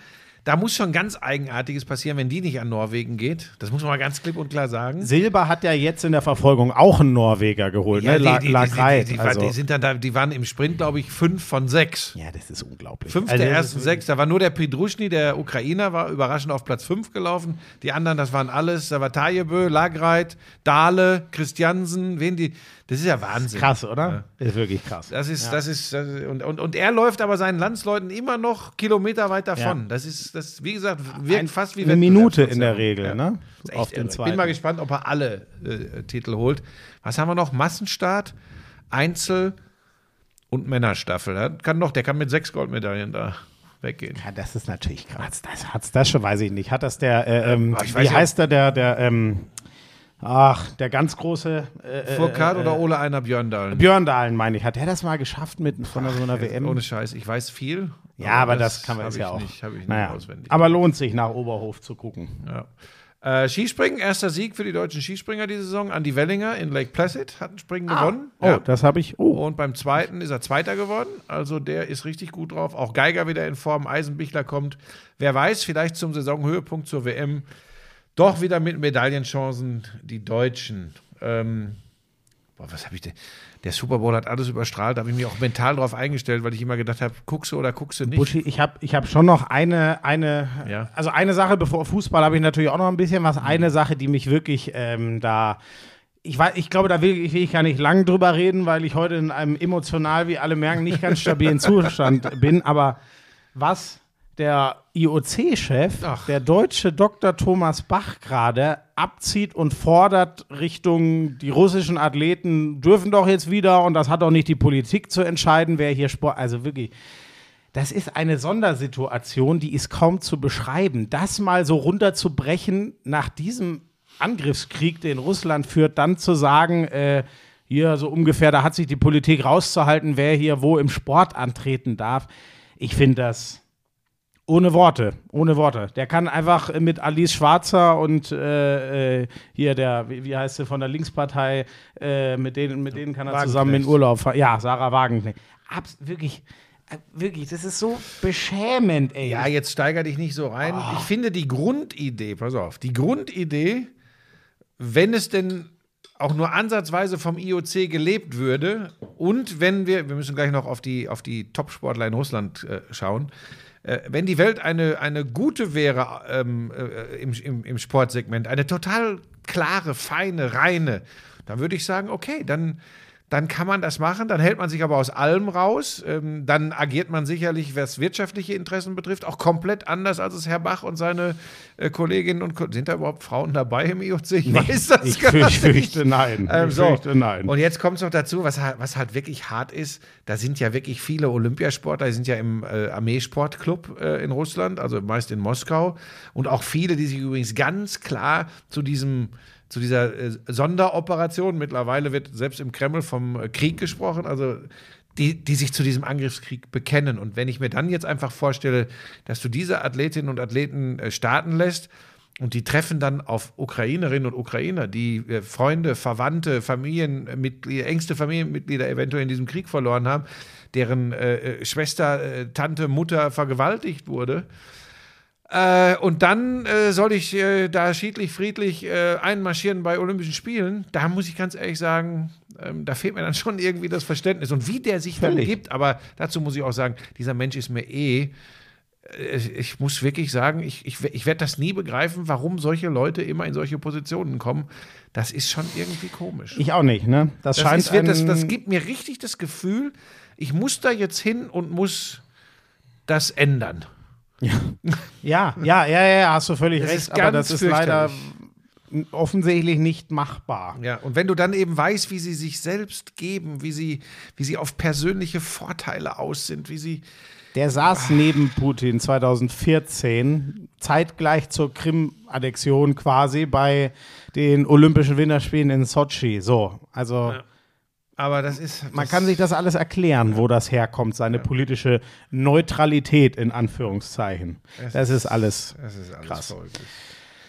da muss schon ganz Eigenartiges passieren, wenn die nicht an Norwegen geht. Das muss man mal ganz klipp und klar sagen. Silber hat ja jetzt in der Verfolgung auch einen Norweger geholt, ne? La, die, die, Lagreit, die, die, also. die, sind dann da, die waren im Sprint, glaube ich, fünf von sechs. Ja, das ist unglaublich. Fünf Also, der ersten sechs. Da war nur der Pidruschny, der Ukrainer, war überraschend auf Platz fünf gelaufen. Die anderen, das waren alles, da war Tajebö, Lagreit, Dahle, Christiansen, wen die. Das ist ja Wahnsinn. Krass, oder? Ist wirklich krass. Das ist, das ist, das ist und, und, und er läuft aber seinen Landsleuten immer noch Kilometer weit davon. Ja. Das ist, das, wie gesagt, wirkt Ein- fast wie eine Minute in der. Regel, Ja. ne? Das Auf den zweiten. Bin mal gespannt, ob er alle äh, Titel holt. Was haben wir noch? Massenstart, Einzel und Männerstaffel. Der kann noch, der kann mit sechs Goldmedaillen da weggehen. Ja, das ist natürlich krass. Das hat's das schon, weiß ich nicht. Hat das der, äh, ähm, wie ja- heißt der, der, der, ähm, ach, der ganz große äh, Furkat äh, oder Ole Einer Björndalen? Björndalen, meine ich. Hat der das mal geschafft mit von so einer WM? Ohne Scheiß, ich weiß viel. ja, aber das, kann man ist ja auch. Nicht, ich nicht naja. auswendig. Aber lohnt sich nach Oberhof zu gucken. Ja. Äh, Skispringen, erster Sieg für die deutschen Skispringer diese Saison. Andi Wellinger in Lake Placid hat ein Springen gewonnen. Oh, Ja. das habe ich. Oh, Und beim zweiten ist er Zweiter geworden. Also der ist richtig gut drauf. Auch Geiger wieder in Form. Eisenbichler kommt. Wer weiß, vielleicht zum Saisonhöhepunkt zur WM. Doch wieder mit Medaillenchancen die Deutschen. Ähm, boah, was habe ich denn? Der Super Bowl hat alles überstrahlt. Da habe ich mich auch mental drauf eingestellt, weil ich immer gedacht habe, guckst du oder guckst du nicht. Buschi, ich habe ich hab schon noch eine, eine Ja. also eine Sache, bevor Fußball habe ich natürlich auch noch ein bisschen was. Eine Sache, die mich wirklich ähm, da. Ich, weiß, ich glaube, da will ich, will ich gar nicht lang drüber reden, weil ich heute in einem emotional, wie alle merken, nicht ganz stabilen Zustand bin. Aber was der IOC-Chef, der deutsche Dr. Thomas Bach gerade abzieht und fordert Richtung, die russischen Athleten dürfen doch jetzt wieder und das hat doch nicht die Politik zu entscheiden, wer hier Sport. Also wirklich, das ist eine Sondersituation, die ist kaum zu beschreiben. Das mal so runterzubrechen nach diesem Angriffskrieg, den Russland führt, dann zu sagen, äh, hier so ungefähr, da hat sich die Politik rauszuhalten, wer hier wo im Sport antreten darf. Ich finde das ohne Worte, ohne Worte. Der kann einfach mit Alice Schwarzer und äh, äh, hier der, wie, wie heißt sie von der Linkspartei, äh, mit, denen, mit denen kann er zusammen in Urlaub fahren. Ja, Sarah Wagenknecht. Abs wirklich, äh, wirklich, das ist so beschämend, ey. Ja, jetzt steiger dich nicht so rein. Ich finde die Grundidee, pass auf, die Grundidee, wenn es denn auch nur ansatzweise vom IOC gelebt würde und wenn wir, wir müssen gleich noch auf die, auf die Top-Sportler in Russland äh, schauen, äh, wenn die Welt eine, eine gute wäre ähm, äh, im, im, im Sportsegment, eine total klare, feine, reine, dann würde ich sagen, okay, dann, dann kann man das machen, dann hält man sich aber aus allem raus, ähm, dann agiert man sicherlich, was wirtschaftliche Interessen betrifft, auch komplett anders, als es Herr Bach und seine äh, Kolleginnen und Ko sind da überhaupt Frauen dabei im IOC? Ich weiß das ich gar fürchte, nicht. fürchte nein. Ähm, ich so. fürchte nein. Und jetzt kommt es noch dazu, was, was halt wirklich hart ist, da sind ja wirklich viele Olympiasportler, die sind ja im äh, Armeesportclub äh, in Russland, also meist in Moskau. Und auch viele, die sich übrigens ganz klar zu diesem zu dieser äh, Sonderoperation, mittlerweile wird selbst im Kreml vom äh, Krieg gesprochen, also die, die sich zu diesem Angriffskrieg bekennen. Und wenn ich mir dann jetzt einfach vorstelle, dass du diese Athletinnen und Athleten äh, starten lässt, und die treffen dann auf Ukrainerinnen und Ukrainer, die Freunde, Verwandte, Familienmitglieder, engste Familienmitglieder eventuell in diesem Krieg verloren haben, deren äh, Schwester, äh, Tante, Mutter vergewaltigt wurde. Äh, und dann äh, soll ich äh, da schiedlich, friedlich äh, einmarschieren bei Olympischen Spielen. Da muss ich ganz ehrlich sagen, ähm, da fehlt mir dann schon irgendwie das Verständnis. Und wie der sich dann gibt, aber dazu muss ich auch sagen, dieser Mensch ist mir eh äh, ich muss wirklich sagen, ich, ich, ich werde das nie begreifen, warum solche Leute immer in solche Positionen kommen. Das ist schon irgendwie komisch. ich auch nicht, ne? Das, das, scheint ist, wird, das, das gibt mir richtig das Gefühl, ich muss da jetzt hin und muss das ändern. Ja, ja, ja, ja, hast du völlig Das recht, aber das ist leider offensichtlich nicht machbar. Ja, und wenn du dann eben weißt, wie sie sich selbst geben, wie sie, wie sie auf persönliche Vorteile aus sind, wie sie. Der saß neben Putin 2014, zeitgleich zur Krim-Annexion quasi bei den Olympischen Winterspielen in Sochi. So, also Aber das ist. man das, kann sich das alles erklären, wo das herkommt, seine politische Neutralität in Anführungszeichen. Das ist alles. Das ist alles krass. verrückt.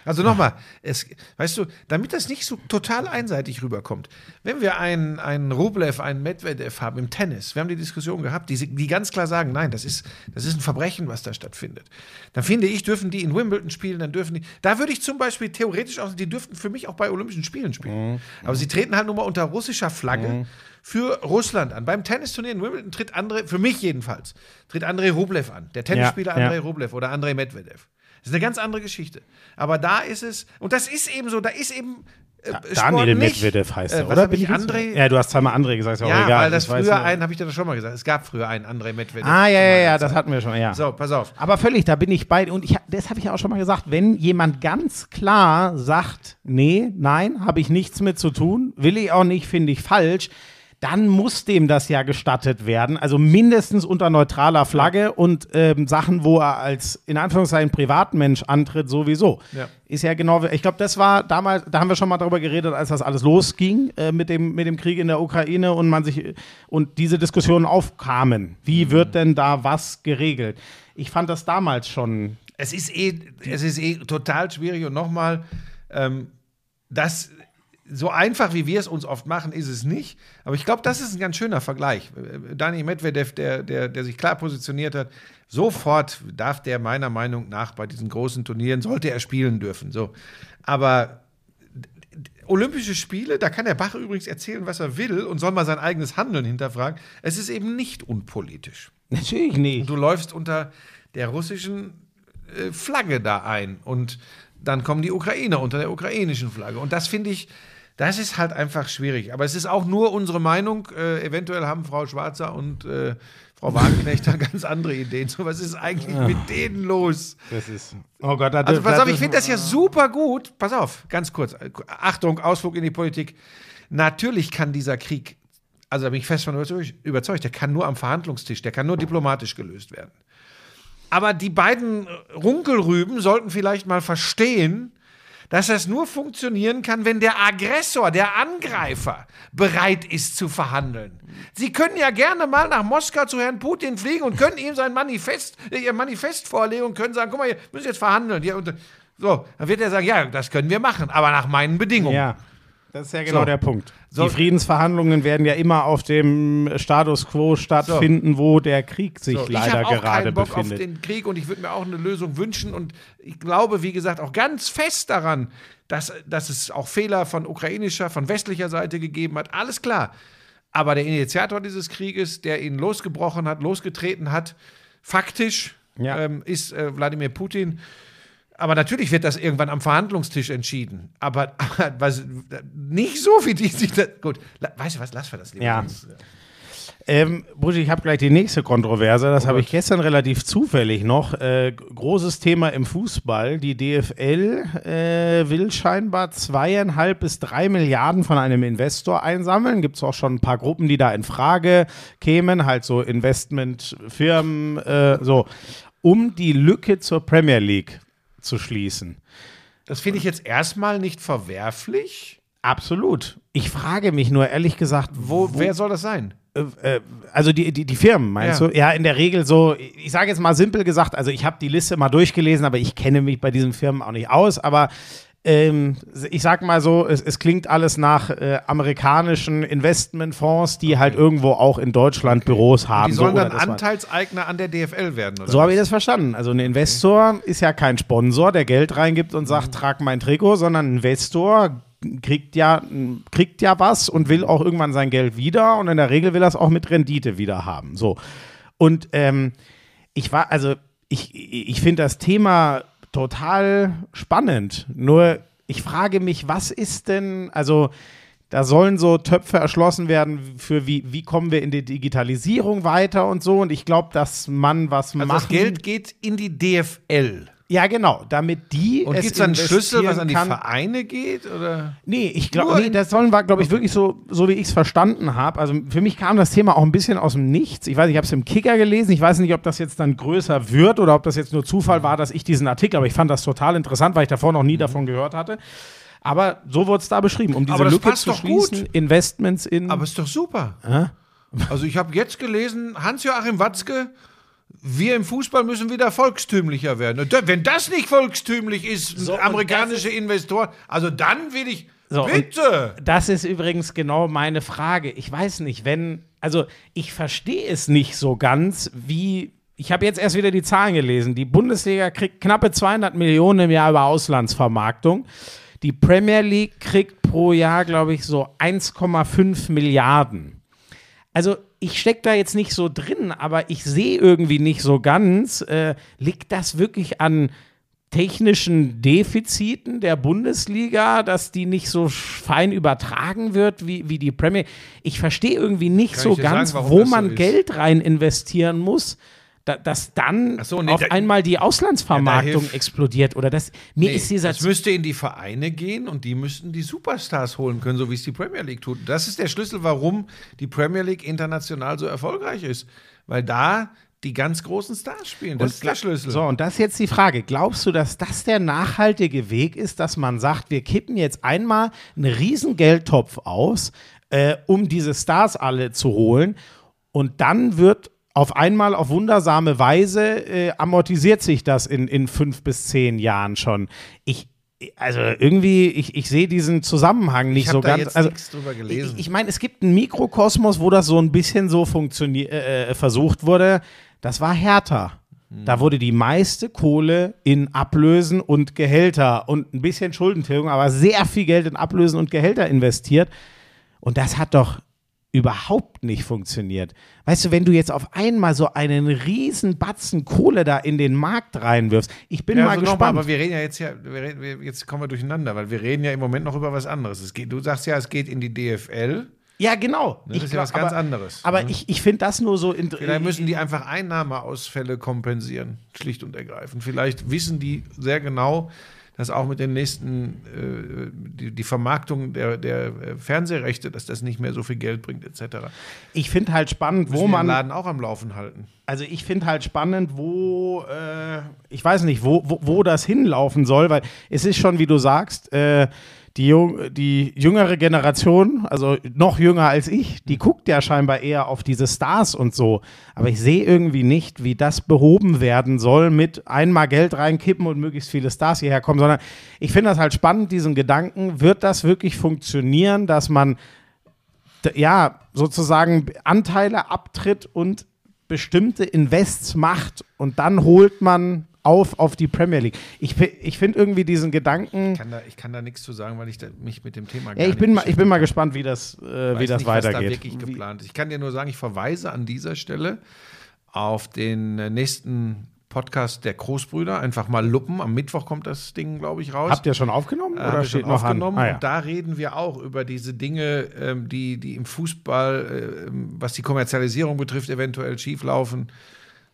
Also nochmal, es, weißt du, damit das nicht so total einseitig rüberkommt, wenn wir einen, einen Rublev, einen Medvedev haben im Tennis, wir haben die Diskussion gehabt, die, die ganz klar sagen, nein, das ist, das ist ein Verbrechen, was da stattfindet. Dann finde ich, dürfen die in Wimbledon spielen, dann dürfen die, da würde ich zum Beispiel theoretisch auch, die dürften für mich auch bei Olympischen Spielen spielen. Mhm. Aber sie treten halt nur mal unter russischer Flagge. Mhm für Russland an. Beim Tennisturnier in Wimbledon tritt André, für mich jedenfalls, tritt André Rublev an. Der Tennisspieler ja, André ja. Rublev oder André Medvedev. Das ist eine ganz andere Geschichte. Aber da ist es, und das ist eben so, da ist eben äh, Daniel Medvedev heißt er, äh, oder? Bin ich André? Ja, du hast zweimal André gesagt, ist auch ja, egal. weil das, das früher einen, habe ich dir das schon mal gesagt, es gab früher einen André Medvedev. Ah, ja, ja, ja, das hatten wir schon, ja. So, pass auf. Aber völlig, da bin ich bei, und ich, das habe ich ja auch schon mal gesagt, wenn jemand ganz klar sagt, nee, nein, habe ich nichts mit zu tun, will ich auch nicht, finde ich falsch, dann muss dem das ja gestattet werden. Also mindestens unter neutraler Flagge und ähm, Sachen, wo er als in Anführungszeichen Privatmensch antritt, sowieso. Ja. Ist ja genau, ich glaube, das war damals, da haben wir schon mal darüber geredet, als das alles losging äh, mit, dem, mit dem Krieg in der Ukraine und man sich und diese Diskussionen aufkamen. Wie mhm. wird denn da was geregelt? Ich fand das damals schon. Es ist eh, es ist eh total schwierig und nochmal, ähm, das so einfach, wie wir es uns oft machen, ist es nicht. Aber ich glaube, das ist ein ganz schöner Vergleich. Dani Medvedev, der, der, der sich klar positioniert hat, sofort darf der meiner Meinung nach bei diesen großen Turnieren, sollte er spielen dürfen. So. Aber Olympische Spiele, da kann der Bach übrigens erzählen, was er will und soll mal sein eigenes Handeln hinterfragen. Es ist eben nicht unpolitisch. Natürlich nicht. Du läufst unter der russischen äh, Flagge da ein und dann kommen die Ukrainer unter der ukrainischen Flagge. Und das finde ich, das ist halt einfach schwierig. Aber es ist auch nur unsere Meinung. Äh, eventuell haben Frau Schwarzer und äh, Frau Wagenknecht da ganz andere Ideen. So, was ist eigentlich ja. mit denen los? Das ist. Oh Gott, da Also, pass auf, ich finde das ja super gut. Pass auf, ganz kurz. Achtung, Ausflug in die Politik. Natürlich kann dieser Krieg, also da bin ich fest von überzeugt, der kann nur am Verhandlungstisch, der kann nur diplomatisch gelöst werden. Aber die beiden Runkelrüben sollten vielleicht mal verstehen, dass das nur funktionieren kann, wenn der Aggressor, der Angreifer bereit ist zu verhandeln. Sie können ja gerne mal nach Moskau zu Herrn Putin fliegen und können ihm sein Manifest, äh, ihr Manifest vorlegen und können sagen, guck mal, wir müssen jetzt verhandeln. so, dann wird er sagen, ja, das können wir machen, aber nach meinen Bedingungen. Ja. Das ist ja genau so. der Punkt. So. Die Friedensverhandlungen werden ja immer auf dem Status quo stattfinden, so. wo der Krieg sich leider gerade befindet. Ich habe keinen Bock befindet. auf den Krieg und ich würde mir auch eine Lösung wünschen und ich glaube, wie gesagt, auch ganz fest daran, dass, dass es auch Fehler von ukrainischer, von westlicher Seite gegeben hat. Alles klar. Aber der Initiator dieses Krieges, der ihn losgebrochen hat, losgetreten hat, faktisch ja. ähm, ist äh, Wladimir Putin. Aber natürlich wird das irgendwann am Verhandlungstisch entschieden. Aber, aber was, nicht so, wie die sich das. Gut, weißt du was, lass wir das lieber. Ja. Ähm, Buschi, ich habe gleich die nächste Kontroverse. Das oh habe ich gestern relativ zufällig noch. Äh, großes Thema im Fußball. Die DFL äh, will scheinbar zweieinhalb bis drei Milliarden von einem Investor einsammeln. Gibt es auch schon ein paar Gruppen, die da in Frage kämen, halt so Investmentfirmen, äh, so, um die Lücke zur Premier League zu schließen. Das finde ich jetzt erstmal nicht verwerflich. Absolut. Ich frage mich nur ehrlich gesagt, wo, wo wer soll das sein? Äh, äh, also die, die, die Firmen, meinst ja. du? Ja, in der Regel so, ich sage jetzt mal simpel gesagt, also ich habe die Liste mal durchgelesen, aber ich kenne mich bei diesen Firmen auch nicht aus, aber ähm, ich sag mal so, es, es klingt alles nach äh, amerikanischen Investmentfonds, die halt okay. halt irgendwo auch in Deutschland okay. Büros haben. Und die sollen so, dann Anteilseigner an der DFL werden, oder? So habe ich das verstanden. Also ein Investor okay. ist ja kein Sponsor, der Geld reingibt und sagt, mhm. trag mein Trikot, sondern ein Investor kriegt ja, kriegt ja was und will auch irgendwann sein Geld wieder und in der Regel will er es auch mit Rendite wieder haben. So. Und ähm, ich war, also ich, ich finde das Thema total spannend. Nur ich frage mich, was ist denn, also da sollen so Töpfe erschlossen werden für wie, wie kommen wir in die Digitalisierung weiter und so. Und ich glaube, dass man was also machen. Das Geld geht in die DFL. Ja, genau, damit die. Und gibt es dann Schlüssel, was an die kann. Vereine geht? Oder? Nee, ich glaube, nee, das sollen wir, glaube ich, wirklich so, so wie ich es verstanden habe. Also für mich kam das Thema auch ein bisschen aus dem Nichts. Ich weiß, ich habe es im Kicker gelesen. Ich weiß nicht, ob das jetzt dann größer wird oder ob das jetzt nur Zufall war, dass ich diesen Artikel, aber ich fand das total interessant, weil ich davor noch nie mhm. davon gehört hatte. Aber so wurde es da beschrieben, um diese Lücke zu schließen, gut. Investments in. Aber ist doch super. Äh? Also ich habe jetzt gelesen, Hans-Joachim Watzke wir im Fußball müssen wieder volkstümlicher werden. Wenn das nicht volkstümlich ist, So, amerikanische Investoren, also dann will ich, So, bitte. Das ist übrigens genau meine Frage. Ich weiß nicht, wenn, also ich verstehe es nicht so ganz, wie. Ich habe jetzt erst wieder die Zahlen gelesen. Die Bundesliga kriegt knappe 200 Millionen im Jahr über Auslandsvermarktung. Die Premier League kriegt pro Jahr, glaube ich, so 1,5 Milliarden. Also ich stecke da jetzt nicht so drin, aber ich sehe irgendwie nicht so ganz, äh, liegt das wirklich an technischen Defiziten der Bundesliga, dass die nicht so fein übertragen wird wie, wie die Premier. Ich verstehe irgendwie nicht Kann so ganz, sagen, wo so man ist? Geld rein investieren muss. Da- Dass dann so, nee, auf da- einmal die Auslandsvermarktung hilft- explodiert oder das mir Nee, ist dieser es müsste in die Vereine gehen und die müssten die Superstars holen können, so wie es die Premier League tut. Das ist der Schlüssel, warum die Premier League international so erfolgreich ist. Weil da die ganz großen Stars spielen. Das ist der Schlüssel. So, und das ist jetzt die Frage. Glaubst du, dass das der nachhaltige Weg ist, dass man sagt, wir kippen jetzt einmal einen riesen Geldtopf aus, äh, um diese Stars alle zu holen und dann wird auf einmal auf wundersame Weise äh, amortisiert sich das in, in fünf bis zehn Jahren schon. Ich, also irgendwie, ich, ich sehe diesen Zusammenhang nicht so ganz. jetzt also, nichts drüber gelesen. Ich, ich meine, es gibt einen Mikrokosmos, wo das so ein bisschen so funktioniert, äh, versucht wurde. Das war Hertha. Hm. Da wurde die meiste Kohle in Ablösen und Gehälter und ein bisschen Schuldentilgung, aber sehr viel Geld in Ablösen und Gehälter investiert. Und das hat doch überhaupt nicht funktioniert. Weißt du, wenn du jetzt auf einmal so einen riesen Batzen Kohle da in den Markt reinwirfst, ich bin Ja, mal also gespannt. aber wir reden ja jetzt ja, wir reden, jetzt kommen wir durcheinander, weil wir reden ja im Moment noch über was anderes. Es geht, du sagst ja, es geht in die DFL. ja, genau. Das ist ja was ganz anderes, Aber ne? ich, ich finde das nur so in, Vielleicht müssen die einfach Einnahmeausfälle kompensieren, schlicht und ergreifend. Vielleicht wissen die sehr genau, dass auch mit den nächsten, äh, die, die Vermarktung der, der äh, Fernsehrechte, dass das nicht mehr so viel Geld bringt, etc. Ich finde halt spannend, wo den man. Laden auch am Laufen halten. Also ich finde halt spannend, wo, äh, ich weiß nicht, wo, wo, wo das hinlaufen soll, weil es ist schon, wie du sagst, äh, die, Jung, die jüngere Generation, also noch jünger als ich, die guckt ja scheinbar eher auf diese Stars und so. Aber ich sehe irgendwie nicht, wie das behoben werden soll mit einmal Geld reinkippen und möglichst viele Stars hierher kommen, sondern ich finde das halt spannend, diesen Gedanken, wird das wirklich funktionieren, dass man ja, sozusagen Anteile abtritt und bestimmte Invests macht und dann holt man auf auf die Premier League. Ich, ich finde irgendwie diesen Gedanken. Ich kann da, ich kann da nichts zu sagen, weil ich mich mit dem Thema Ja, ich bin, mal, ich bin mal gespannt, wie das, äh, wie das nicht, was da weitergeht. wirklich geplant. Ich kann dir nur sagen, ich verweise an dieser Stelle auf den äh, nächsten Podcast der Großbrüder. Einfach mal luppen. Am Mittwoch kommt das Ding, glaube ich, raus. Habt ihr schon aufgenommen Äh, oder steht schon noch aufgenommen. Ah, ja. Und da reden wir auch über diese Dinge, ähm, die, die im Fußball, äh, was die Kommerzialisierung betrifft, eventuell schieflaufen.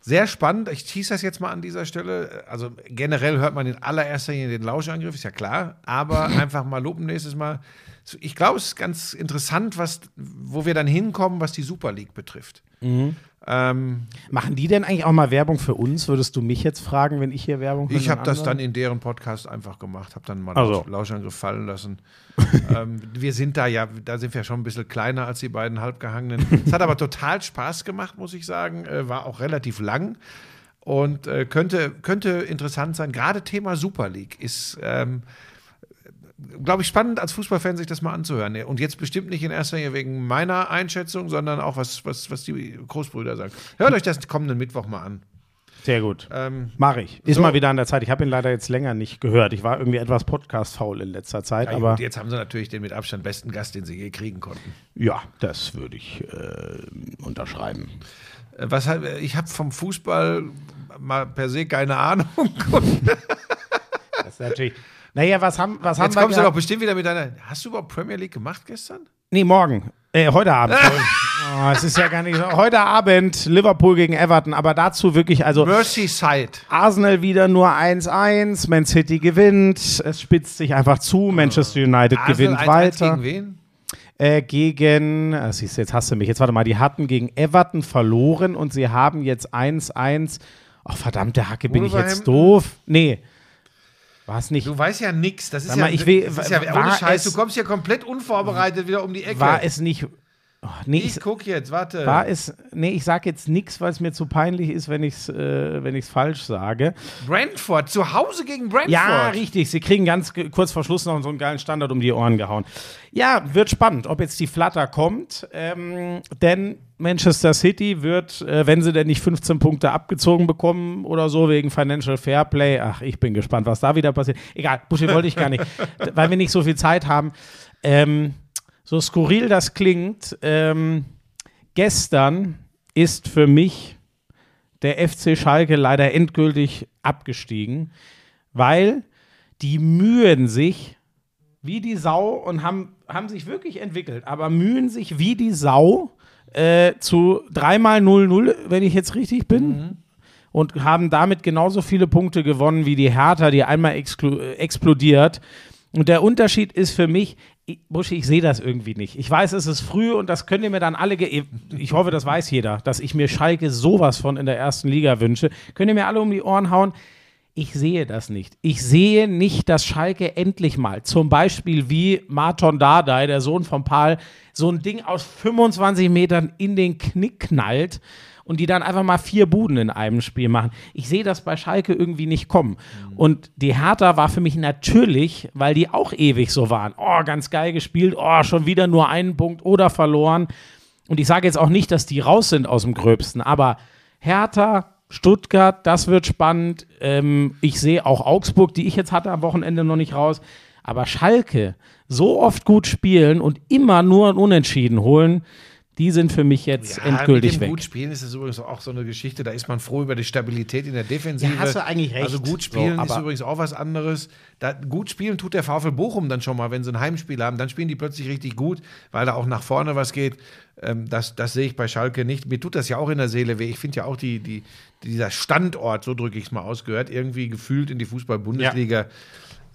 Sehr spannend. Ich tease das jetzt mal an dieser Stelle. Also generell hört man in allererster Linie den Lauschangriff, ist ja klar. Aber einfach mal loben nächstes Mal. Ich glaube, es ist ganz interessant, was, wo wir dann hinkommen, was die Super League betrifft. Mhm. Ähm, Machen die denn eigentlich auch mal Werbung für uns? Würdest du mich jetzt fragen, wenn ich hier Werbung Ich habe das dann in deren Podcast einfach gemacht, habe dann mal Also. Lausch- Lauschangriff fallen lassen. ähm, wir sind da ja, da sind wir schon ein bisschen kleiner als die beiden halbgehangenen. es hat aber total Spaß gemacht, muss ich sagen. Äh, war auch relativ lang und äh, könnte, könnte interessant sein. Gerade Thema Super League ist, ähm, glaube ich, spannend als Fußballfan sich das mal anzuhören. Und jetzt bestimmt nicht in erster Linie wegen meiner Einschätzung, sondern auch was, was, was die Großbrüder sagen. Hört euch das kommenden Mittwoch mal an. Sehr gut. Ähm, Mache ich. Ist so. mal wieder an der Zeit. Ich habe ihn leider jetzt länger nicht gehört. Ich war irgendwie etwas podcast-faul in letzter Zeit, Ja, aber gut, jetzt haben sie natürlich den mit Abstand besten Gast, den sie je kriegen konnten. ja, das würde ich äh, unterschreiben. Äh, Was, hat- ich habe vom Fußball mal per se keine Ahnung. Das ist natürlich. Naja, was haben, was haben Jetzt wir kommst du doch bestimmt wieder mit deiner. Hast du überhaupt Premier League gemacht gestern? Nee, morgen. Äh, heute Abend. oh, es ist ja gar nicht so. Heute Abend Liverpool gegen Everton, aber dazu wirklich, also Merseyside. Arsenal wieder nur 1-1, Man City gewinnt, es spitzt sich einfach zu, Manchester United Arsenal gewinnt 1-1 weiter. Gegen wen? Äh, gegen, ah, siehst du, jetzt hast du mich, jetzt warte mal, die hatten gegen Everton verloren und sie haben jetzt 1-1. Ach, verdammte Hacke, bin ich jetzt doof? Nee. War es nicht. Du weißt ja nichts. Das ist ja, mal, ich will- das ist ja ohne Scheiß. es- Du kommst ja komplett unvorbereitet wieder um die Ecke. War es nicht. Oh, nee, Ich guck jetzt, warte. war es, nee, ich sag jetzt nichts, weil es mir zu peinlich ist, wenn ich es äh, wenn ich's falsch sage. Brentford, zu Hause gegen Brentford. Ja, richtig. Sie kriegen ganz kurz vor Schluss noch so einen geilen Standard um die Ohren gehauen. Ja, wird spannend, ob jetzt die Flatter kommt. Ähm, denn Manchester City wird, äh, wenn sie denn nicht 15 Punkte abgezogen bekommen oder so wegen Financial Fairplay, ach, ich bin gespannt, was da wieder passiert. Egal, Buschi wollte ich gar nicht, weil wir nicht so viel Zeit haben. Ähm, so skurril das klingt, ähm, gestern ist für mich der FC Schalke leider endgültig abgestiegen, weil die mühen sich wie die Sau und haben, haben sich wirklich entwickelt, aber mühen sich wie die Sau äh, zu dreimal 0-0, wenn ich jetzt richtig bin. Und haben damit genauso viele Punkte gewonnen wie die Hertha, die einmal explodiert. Und der Unterschied ist für mich, ich, ich sehe das irgendwie nicht. Ich weiß, es ist früh und das könnt ihr mir dann alle, ge ich hoffe, das weiß jeder, dass ich mir Schalke sowas von in der ersten Liga wünsche. Könnt ihr mir alle um die Ohren hauen? Ich sehe das nicht. Ich sehe nicht, dass Schalke endlich mal, zum Beispiel wie Marton Dardai, der Sohn von Paul, so ein Ding aus 25 Metern in den Knick knallt und die dann einfach mal vier Buden in einem Spiel machen. Ich sehe das bei Schalke irgendwie nicht kommen. Und die Hertha war für mich natürlich, weil die auch ewig so waren. Oh, ganz geil gespielt. Oh, schon wieder nur einen Punkt oder verloren. Und ich sage jetzt auch nicht, dass die raus sind aus dem Gröbsten, aber Hertha, Stuttgart, das wird spannend. Ähm, ich sehe auch Augsburg, die ich jetzt hatte am Wochenende noch nicht raus. Aber Schalke, so oft gut spielen und immer nur ein Unentschieden holen, die sind für mich jetzt endgültig mit dem weg. gut spielen ist das übrigens auch so eine Geschichte, da ist man froh über die Stabilität in der Defensive. Ja, hast du eigentlich recht. Also gut spielen So, ist übrigens auch was anderes. Da, gut spielen tut der VfL Bochum dann schon mal, wenn sie ein Heimspiel haben, dann spielen die plötzlich richtig gut, weil da auch nach vorne was geht. Ähm, das, das sehe ich bei Schalke nicht. Mir tut das ja auch in der Seele weh. Ich finde ja auch die, die, dieser Standort, so drücke ich es mal aus, gehört irgendwie gefühlt in die Fußball-Bundesliga.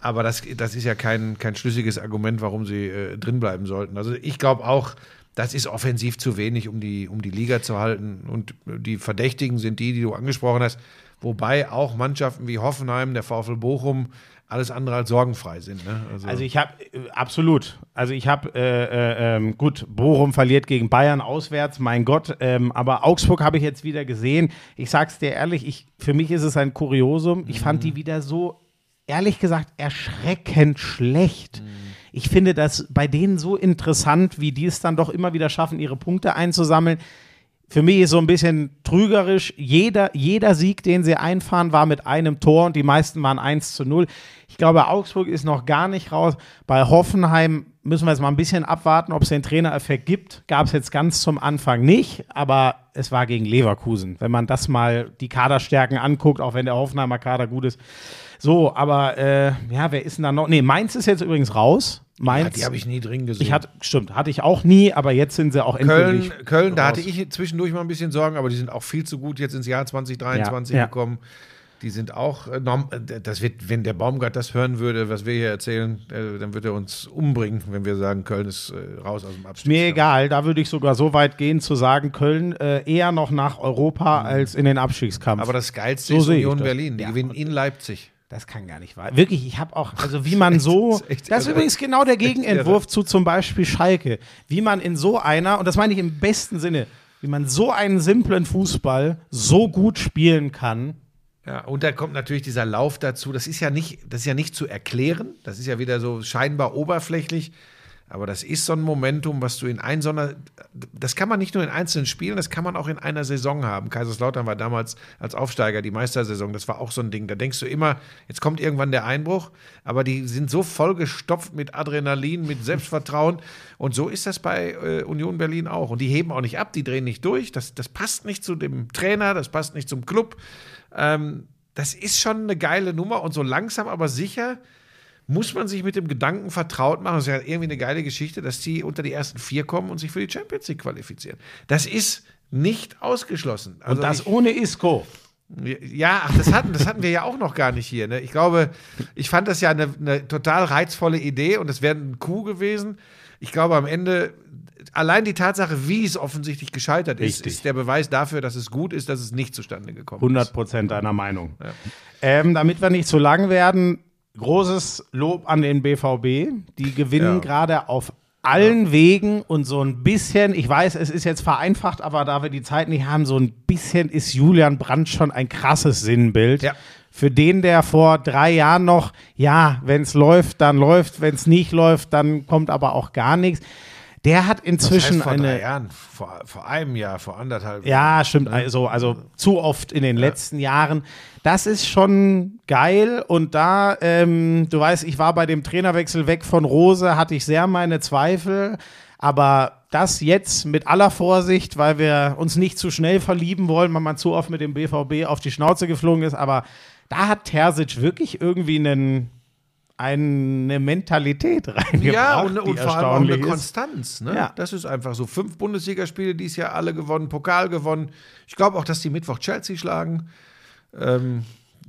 Aber das, das ist ja kein, kein schlüssiges Argument, warum sie äh, drinbleiben sollten. Also ich glaube auch, das ist offensiv zu wenig, um die, um die Liga zu halten. Und die Verdächtigen sind die, die du angesprochen hast. Wobei auch Mannschaften wie Hoffenheim, der VfL Bochum, alles andere als sorgenfrei sind. Ne? Also ich habe äh, absolut. Also ich habe äh, äh, ähm, gut. Bochum verliert gegen Bayern auswärts, mein Gott. Ähm, aber Augsburg habe ich jetzt wieder gesehen. Ich sag's dir ehrlich, ich, für mich ist es ein Kuriosum. Ich fand die wieder so ehrlich gesagt erschreckend schlecht. Ich finde das bei denen so interessant, wie die es dann doch immer wieder schaffen, ihre Punkte einzusammeln. Für mich ist so ein bisschen trügerisch. Jeder, jeder Sieg, den sie einfahren, war mit einem Tor und die meisten waren 1 zu 0. Ich glaube, Augsburg ist noch gar nicht raus. Bei Hoffenheim müssen wir jetzt mal ein bisschen abwarten, ob es den Trainereffekt gibt. Gab es jetzt ganz zum Anfang nicht, aber es war gegen Leverkusen. Wenn man das mal die Kaderstärken anguckt, auch wenn der Hoffenheimer Kader gut ist. So, aber äh, ja, wer ist denn da noch? Nee, Mainz ist jetzt übrigens raus. Mainz. ja, die habe ich nie drin gesehen. ich hatte, stimmt, hatte ich auch nie, aber jetzt sind sie auch Köln, endgültig Köln da raus. hatte ich zwischendurch mal ein bisschen Sorgen, aber die sind auch viel zu gut jetzt ins Jahr 2023 Ja, ja. gekommen. Die sind auch, äh, äh, das wird, wenn der Baumgart das hören würde, was wir hier erzählen, äh, dann würde er uns umbringen, wenn wir sagen, Köln ist raus aus dem Abstieg. Mir egal, da würde ich sogar so weit gehen zu sagen, Köln eher noch nach Europa als in den Abstiegskampf. Mhm. Aber das Geilste So ist Union das. Berlin. Die Ja. gewinnen in Leipzig. das kann gar nicht wahr. Wirklich, ich habe auch, also wie man so, ist echt das ist übrigens genau der Gegenentwurf zu zum Beispiel Schalke. Wie man in so einer, und das meine ich im besten Sinne, wie man so einen simplen Fußball so gut spielen kann. Ja, und da kommt natürlich dieser Lauf dazu. Das ist ja nicht, das ist ja nicht zu erklären. Das ist ja wieder so scheinbar oberflächlich. Aber das ist so ein Momentum, was du in ein so einer, das kann man nicht nur in einzelnen Spielen, das kann man auch in einer Saison haben. Kaiserslautern war damals als Aufsteiger die Meistersaison, das war auch so ein Ding. Da denkst du immer, jetzt kommt irgendwann der Einbruch, aber die sind so vollgestopft mit Adrenalin, mit Selbstvertrauen. Und so ist das bei äh, Union Berlin auch. Und die heben auch nicht ab, die drehen nicht durch. Das, das passt nicht zu dem Trainer, das passt nicht zum Club. Ähm, das ist schon eine geile Nummer und so langsam aber sicher muss man sich mit dem Gedanken vertraut machen. Das ist ja irgendwie eine geile Geschichte, dass die unter die ersten vier kommen und sich für die Champions League qualifizieren. Das ist nicht ausgeschlossen. Und Also das ich, ohne Isco. ja, ach, das hatten, das hatten wir ja auch noch gar nicht hier. Ne? Ich glaube, ich fand das ja eine, eine total reizvolle Idee und es wäre ein Coup gewesen. Ich glaube, am Ende, allein die Tatsache, wie es offensichtlich gescheitert ist, Richtig. ist der Beweis dafür, dass es gut ist, dass es nicht zustande gekommen 100 ist. Prozent deiner Meinung. Ähm, damit wir nicht zu lang werden, großes Lob an den BVB. Die gewinnen Ja. gerade auf allen Wegen und so ein bisschen, ich weiß, es ist jetzt vereinfacht, aber da wir die Zeit nicht haben, so ein bisschen ist Julian Brandt schon ein krasses Sinnbild. Ja. Für den, der vor drei Jahren noch, ja, wenn es läuft, dann läuft, wenn es nicht läuft, dann kommt aber auch gar nichts. Der hat inzwischen das heißt vor eine. drei Jahren, vor, vor einem Jahr, vor anderthalb Ja, stimmt. Also, also zu oft in den letzten Jahren. Das ist schon geil. Und da, ähm, du weißt, ich war bei dem Trainerwechsel weg von Rose, hatte ich sehr meine Zweifel. Aber das jetzt mit aller Vorsicht, weil wir uns nicht zu schnell verlieben wollen, weil man zu oft mit dem BVB auf die Schnauze geflogen ist. Aber da hat Terzic wirklich irgendwie einen, eine Mentalität reingebracht. Ja, und, die und vor allem auch eine ist. Konstanz. Ne? Ja. Das ist einfach so. Fünf Bundesligaspiele dieses Jahr alle gewonnen, Pokal gewonnen. Ich glaube auch, dass die Mittwoch Chelsea schlagen. Ähm,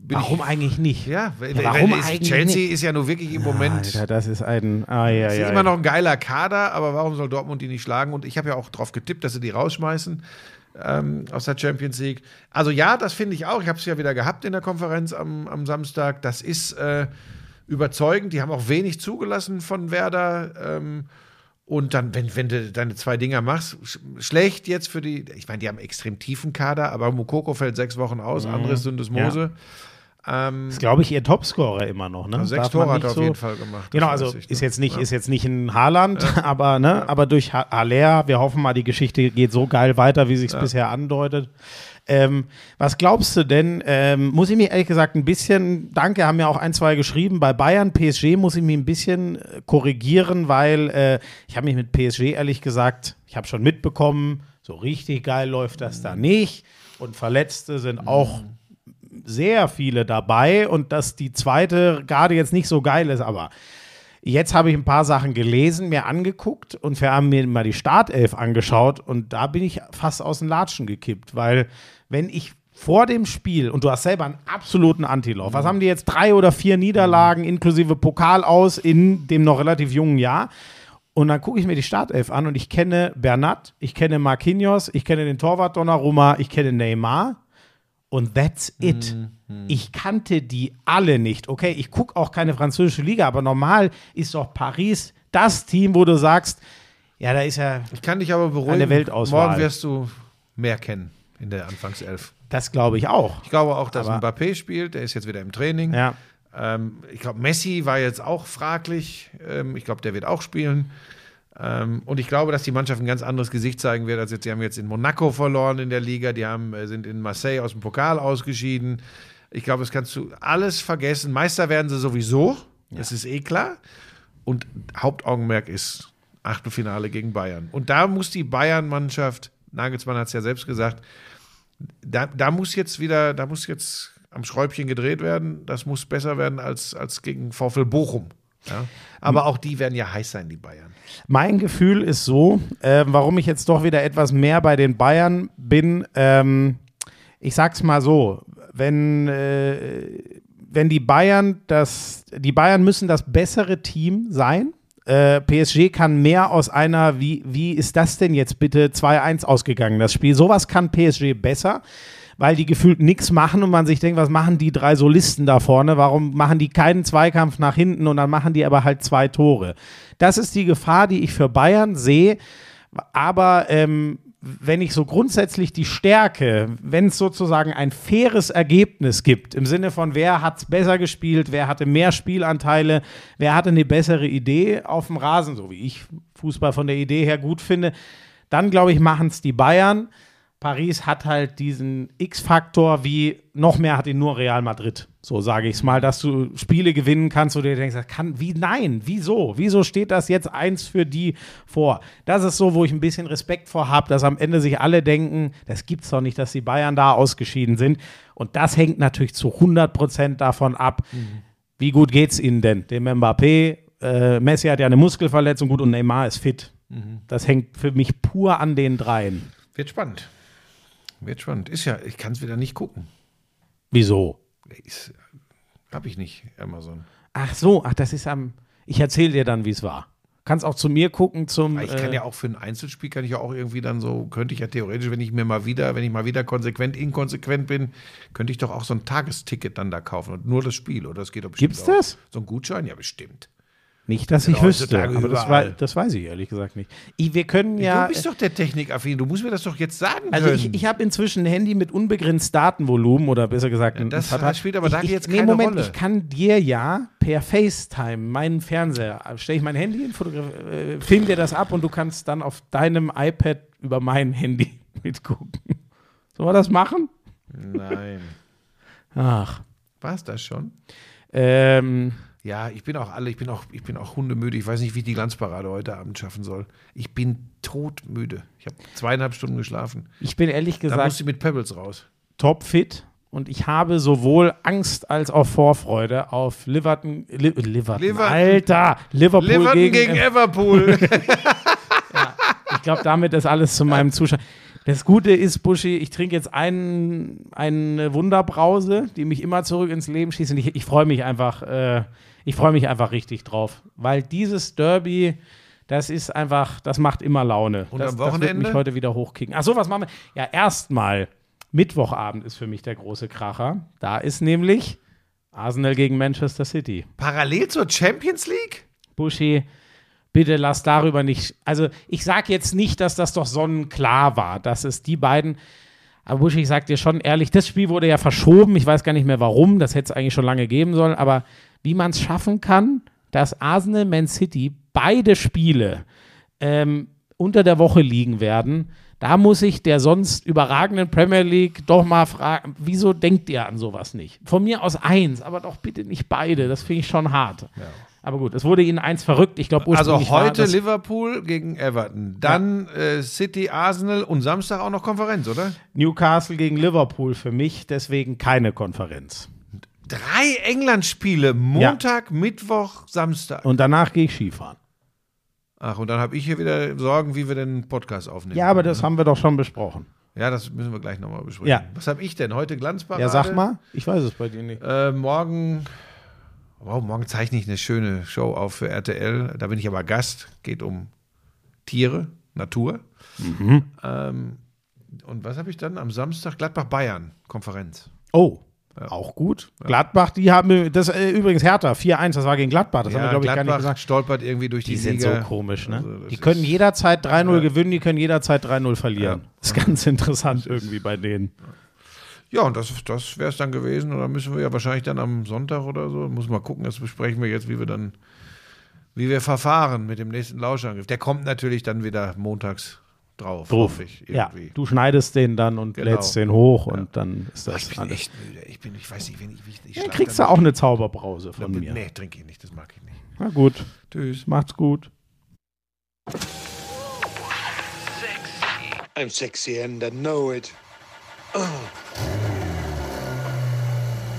Warum ich, eigentlich nicht? Ja, Ja, warum es- eigentlich Chelsea nicht? ist ja nur wirklich im Moment. Alter, das ist ein. Ah, ja, Es ist ja, immer ja. noch ein geiler Kader, aber warum soll Dortmund die nicht schlagen? Und ich habe ja auch drauf getippt, dass sie die rausschmeißen ähm, aus der Champions League. Also ja, das finde ich auch. Ich habe es ja wieder gehabt in der Konferenz am, am Samstag. Das ist äh, überzeugend. Die haben auch wenig zugelassen von Werder. Ähm, und dann, wenn, wenn du deine zwei Dinger machst, sch schlecht jetzt für die, ich meine, die haben extrem tiefen Kader, aber Mukoko fällt sechs Wochen aus, anderes Syndesmose. Ähm, ist, glaube ich, ihr Topscorer immer noch. Ne? sechs Darf Tore hat er auf so- jeden Fall gemacht. Genau, also ich, ne? ist jetzt nicht, Ja. ist jetzt nicht ein Haaland, aber ne, aber durch Ha- wir hoffen mal, die Geschichte geht so geil weiter, wie sich es bisher andeutet. Ähm, was glaubst du denn? Ähm, muss ich mir ehrlich gesagt ein bisschen, danke, haben ja auch ein, zwei geschrieben, bei Bayern, PSG muss ich mich ein bisschen äh, korrigieren, weil äh, ich habe mich mit PSG ehrlich gesagt, ich habe schon mitbekommen, so richtig geil läuft das da nicht. Und Verletzte sind auch sehr viele dabei und dass die zweite gerade jetzt nicht so geil ist, aber jetzt habe ich ein paar Sachen gelesen, mir angeguckt und wir haben mir mal die Startelf angeschaut und da bin ich fast aus den Latschen gekippt, weil wenn ich vor dem Spiel, und du hast selber einen absoluten Antilauf, was haben die jetzt? Drei oder vier Niederlagen inklusive Pokal aus in dem noch relativ jungen Jahr? Und dann gucke ich mir die Startelf an und ich kenne Bernat, ich kenne Marquinhos, ich kenne den Torwart Donnarumma, ich kenne Neymar und that's it. Ich kannte die alle nicht. Okay, ich gucke auch keine französische Liga, aber normal ist doch Paris das Team, wo du sagst, ja, da ist ja, Ich kann dich aber beruhigen. Eine Weltauswahl. Morgen wirst du mehr kennen in der Anfangself. das glaube ich auch. Ich glaube auch, dass Aber- Mbappé spielt. Der ist jetzt wieder im Training. Ja. Ähm, ich glaube, Messi war jetzt auch fraglich. Ähm, ich glaube, der wird auch spielen. Ähm, und ich glaube, dass die Mannschaft ein ganz anderes Gesicht zeigen wird. Als jetzt, die haben jetzt in Monaco verloren in der Liga. Die haben, äh, sind in Marseille aus dem Pokal ausgeschieden. Ich glaube, das kannst du alles vergessen. Meister werden sie sowieso. Das ist eh klar. Und Hauptaugenmerk ist Achtelfinale gegen Bayern. Und da muss die Bayern-Mannschaft, Nagelsmann hat es ja selbst gesagt, da, da muss jetzt wieder, da muss jetzt am Schräubchen gedreht werden. Das muss besser werden als, als gegen VfL Bochum. Ja? Aber auch die werden ja heiß sein, die Bayern. Mein Gefühl ist so, äh, warum ich jetzt doch wieder etwas mehr bei den Bayern bin. Ähm, ich sag's mal so, wenn, äh, wenn die Bayern das, die Bayern müssen das bessere Team sein. Äh, PSG kann mehr aus einer, wie, wie ist das denn jetzt bitte 2-1 ausgegangen, das Spiel? Sowas kann PSG besser, weil die gefühlt nichts machen und man sich denkt, was machen die drei Solisten da vorne? Warum machen die keinen Zweikampf nach hinten und dann machen die aber halt zwei Tore? Das ist die Gefahr, die ich für Bayern sehe. Aber ähm, wenn ich so grundsätzlich die Stärke, wenn es sozusagen ein faires Ergebnis gibt, im Sinne von wer hat es besser gespielt, wer hatte mehr Spielanteile, wer hatte eine bessere Idee auf dem Rasen, so wie ich Fußball von der Idee her gut finde, dann glaube ich, machen es die Bayern. Paris hat halt diesen X-Faktor, wie noch mehr hat ihn nur Real Madrid. So sage ich es mal, dass du Spiele gewinnen kannst, wo du dir denkst, kann, wie, nein, wieso? Wieso steht das jetzt eins für die vor? Das ist so, wo ich ein bisschen Respekt vor habe, dass am Ende sich alle denken, das gibt's doch nicht, dass die Bayern da ausgeschieden sind. Und das hängt natürlich zu 100 Prozent davon ab, wie gut geht's ihnen denn? Dem Mbappé, äh, Messi hat ja eine Muskelverletzung, gut, und Neymar ist fit. Das hängt für mich pur an den dreien. Wird spannend. Wird spannend. Ist ja, ich kann es wieder nicht gucken. Wieso? Ist, hab ich nicht, Amazon. Ach so, ach, das ist am. Ich erzähle dir dann, wie es war. Kannst auch zu mir gucken zum. Ich kann äh, ja auch für ein Einzelspiel, kann ich ja auch irgendwie dann so, könnte ich ja theoretisch, wenn ich mir mal wieder, wenn ich mal wieder konsequent inkonsequent bin, könnte ich doch auch so ein Tagesticket dann da kaufen und nur das Spiel, oder das geht doch bestimmt Gibt's auch. das? So ein Gutschein? Ja, bestimmt. Nicht, dass ich Ja, wüsste, aber das, wei- das weiß ich ehrlich gesagt nicht. Ich, wir können ja. du bist doch der Technikaffin, du musst mir das doch jetzt sagen Also können. ich, ich habe inzwischen ein Handy mit unbegrenzt Datenvolumen oder besser gesagt ein das Vertrag. spielt aber da ich, jetzt nee, keine Moment, Rolle. ich kann dir ja per FaceTime meinen Fernseher, stelle ich mein Handy hin, fotograf- äh, film dir das ab und du kannst dann auf deinem iPad über mein Handy mitgucken. Sollen wir das machen? Nein. Ach. War es das schon? Ähm, Ja, ich bin auch alle, ich bin auch, ich bin auch hundemüde. Ich weiß nicht, wie ich die Glanzparade heute Abend schaffen soll. Ich bin todmüde. Ich habe zweieinhalb Stunden geschlafen. ich bin ehrlich Da gesagt sie mit Pebbles raus. topfit und ich habe sowohl Angst als auch Vorfreude auf Liverton, Li Liverton, Liverton. Alter, Liverpool Liverton gegen, gegen Liverpool. Ich glaube, damit ist alles zu meinem Zuschauer. Das Gute ist, Buschi, ich trinke jetzt einen, eine Wunderbrause, die mich immer zurück ins Leben schießt. Und ich, ich freue mich einfach, äh, ich freue mich einfach richtig drauf. Weil dieses Derby, das ist einfach, das macht immer Laune. Und das, am Das wird Wochenende? mich heute wieder hochkicken. Ach so, was machen wir? Ja, erstmal, Mittwochabend ist für mich der große Kracher. Da ist nämlich Arsenal gegen Manchester City. Parallel zur Champions League? Buschi, bitte lass darüber nicht. Also, ich sage jetzt nicht, dass das doch sonnenklar war, dass es die beiden. Aber Buschi, ich sag dir schon ehrlich, das Spiel wurde ja verschoben. Ich weiß gar nicht mehr warum. Das hätte es eigentlich schon lange geben sollen. Aber wie man es schaffen kann, dass Arsenal, Man City beide Spiele ähm, unter der Woche liegen werden, da muss ich der sonst überragenden Premier League doch mal fragen, wieso denkt ihr an sowas nicht? Von mir aus eins, aber doch bitte nicht beide. Das finde ich schon hart. Aber gut, es wurde ihnen eins verrückt. Ich glaube, Also heute Liverpool gegen Everton. Dann äh, City, Arsenal und Samstag auch noch Konferenz, oder? Newcastle gegen Liverpool für mich, deswegen keine Konferenz. Drei England-Spiele. Montag, Mittwoch, Samstag. Und danach gehe ich Skifahren. Ach, und dann habe ich hier wieder Sorgen, wie wir den Podcast aufnehmen. Ja, aber das haben wir doch schon besprochen. Ja, das müssen wir gleich nochmal besprechen. Ja. Was habe ich denn? Heute Glanzparade? Ja, sag mal. Ich weiß es bei dir nicht. Äh, morgen, wow, morgen zeichne ich eine schöne Show auf für RTL. Da bin ich aber Gast. Geht um Tiere, Natur. Mhm. Ähm, und was habe ich dann am Samstag? Gladbach-Bayern, Konferenz. Oh, auch gut. Gladbach, die haben, das äh, übrigens Hertha, 4-1, das war gegen Gladbach, das haben wir, glaube ich, gar nicht gesagt. stolpert irgendwie durch die, Die sind Liga. so komisch, ne? Also, die können jederzeit 3-0 gewinnen, die können jederzeit 3-0 verlieren. Ja. Das ist ganz interessant irgendwie bei denen. Ja, und das, das wäre es dann gewesen. Und dann müssen wir ja wahrscheinlich dann am Sonntag oder so, muss mal gucken, das besprechen wir jetzt, wie wir dann, wie wir verfahren mit dem nächsten Lauschangriff. Der kommt natürlich dann wieder montags drauf, Drauf. ich. Ja, Irgendwie. du schneidest den dann und Genau. lädst den hoch und dann ist das ich bin alles. echt müde. Ich bin, ich weiß nicht, wenn ich, ich, ich Dann schlaf kriegst du auch eine Zauberbrause von nicht. mir. Nee, trinke ich nicht, das mag ich nicht. Na gut, Tschüss. macht's gut. I'm sexy and I know it.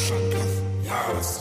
Geschenk.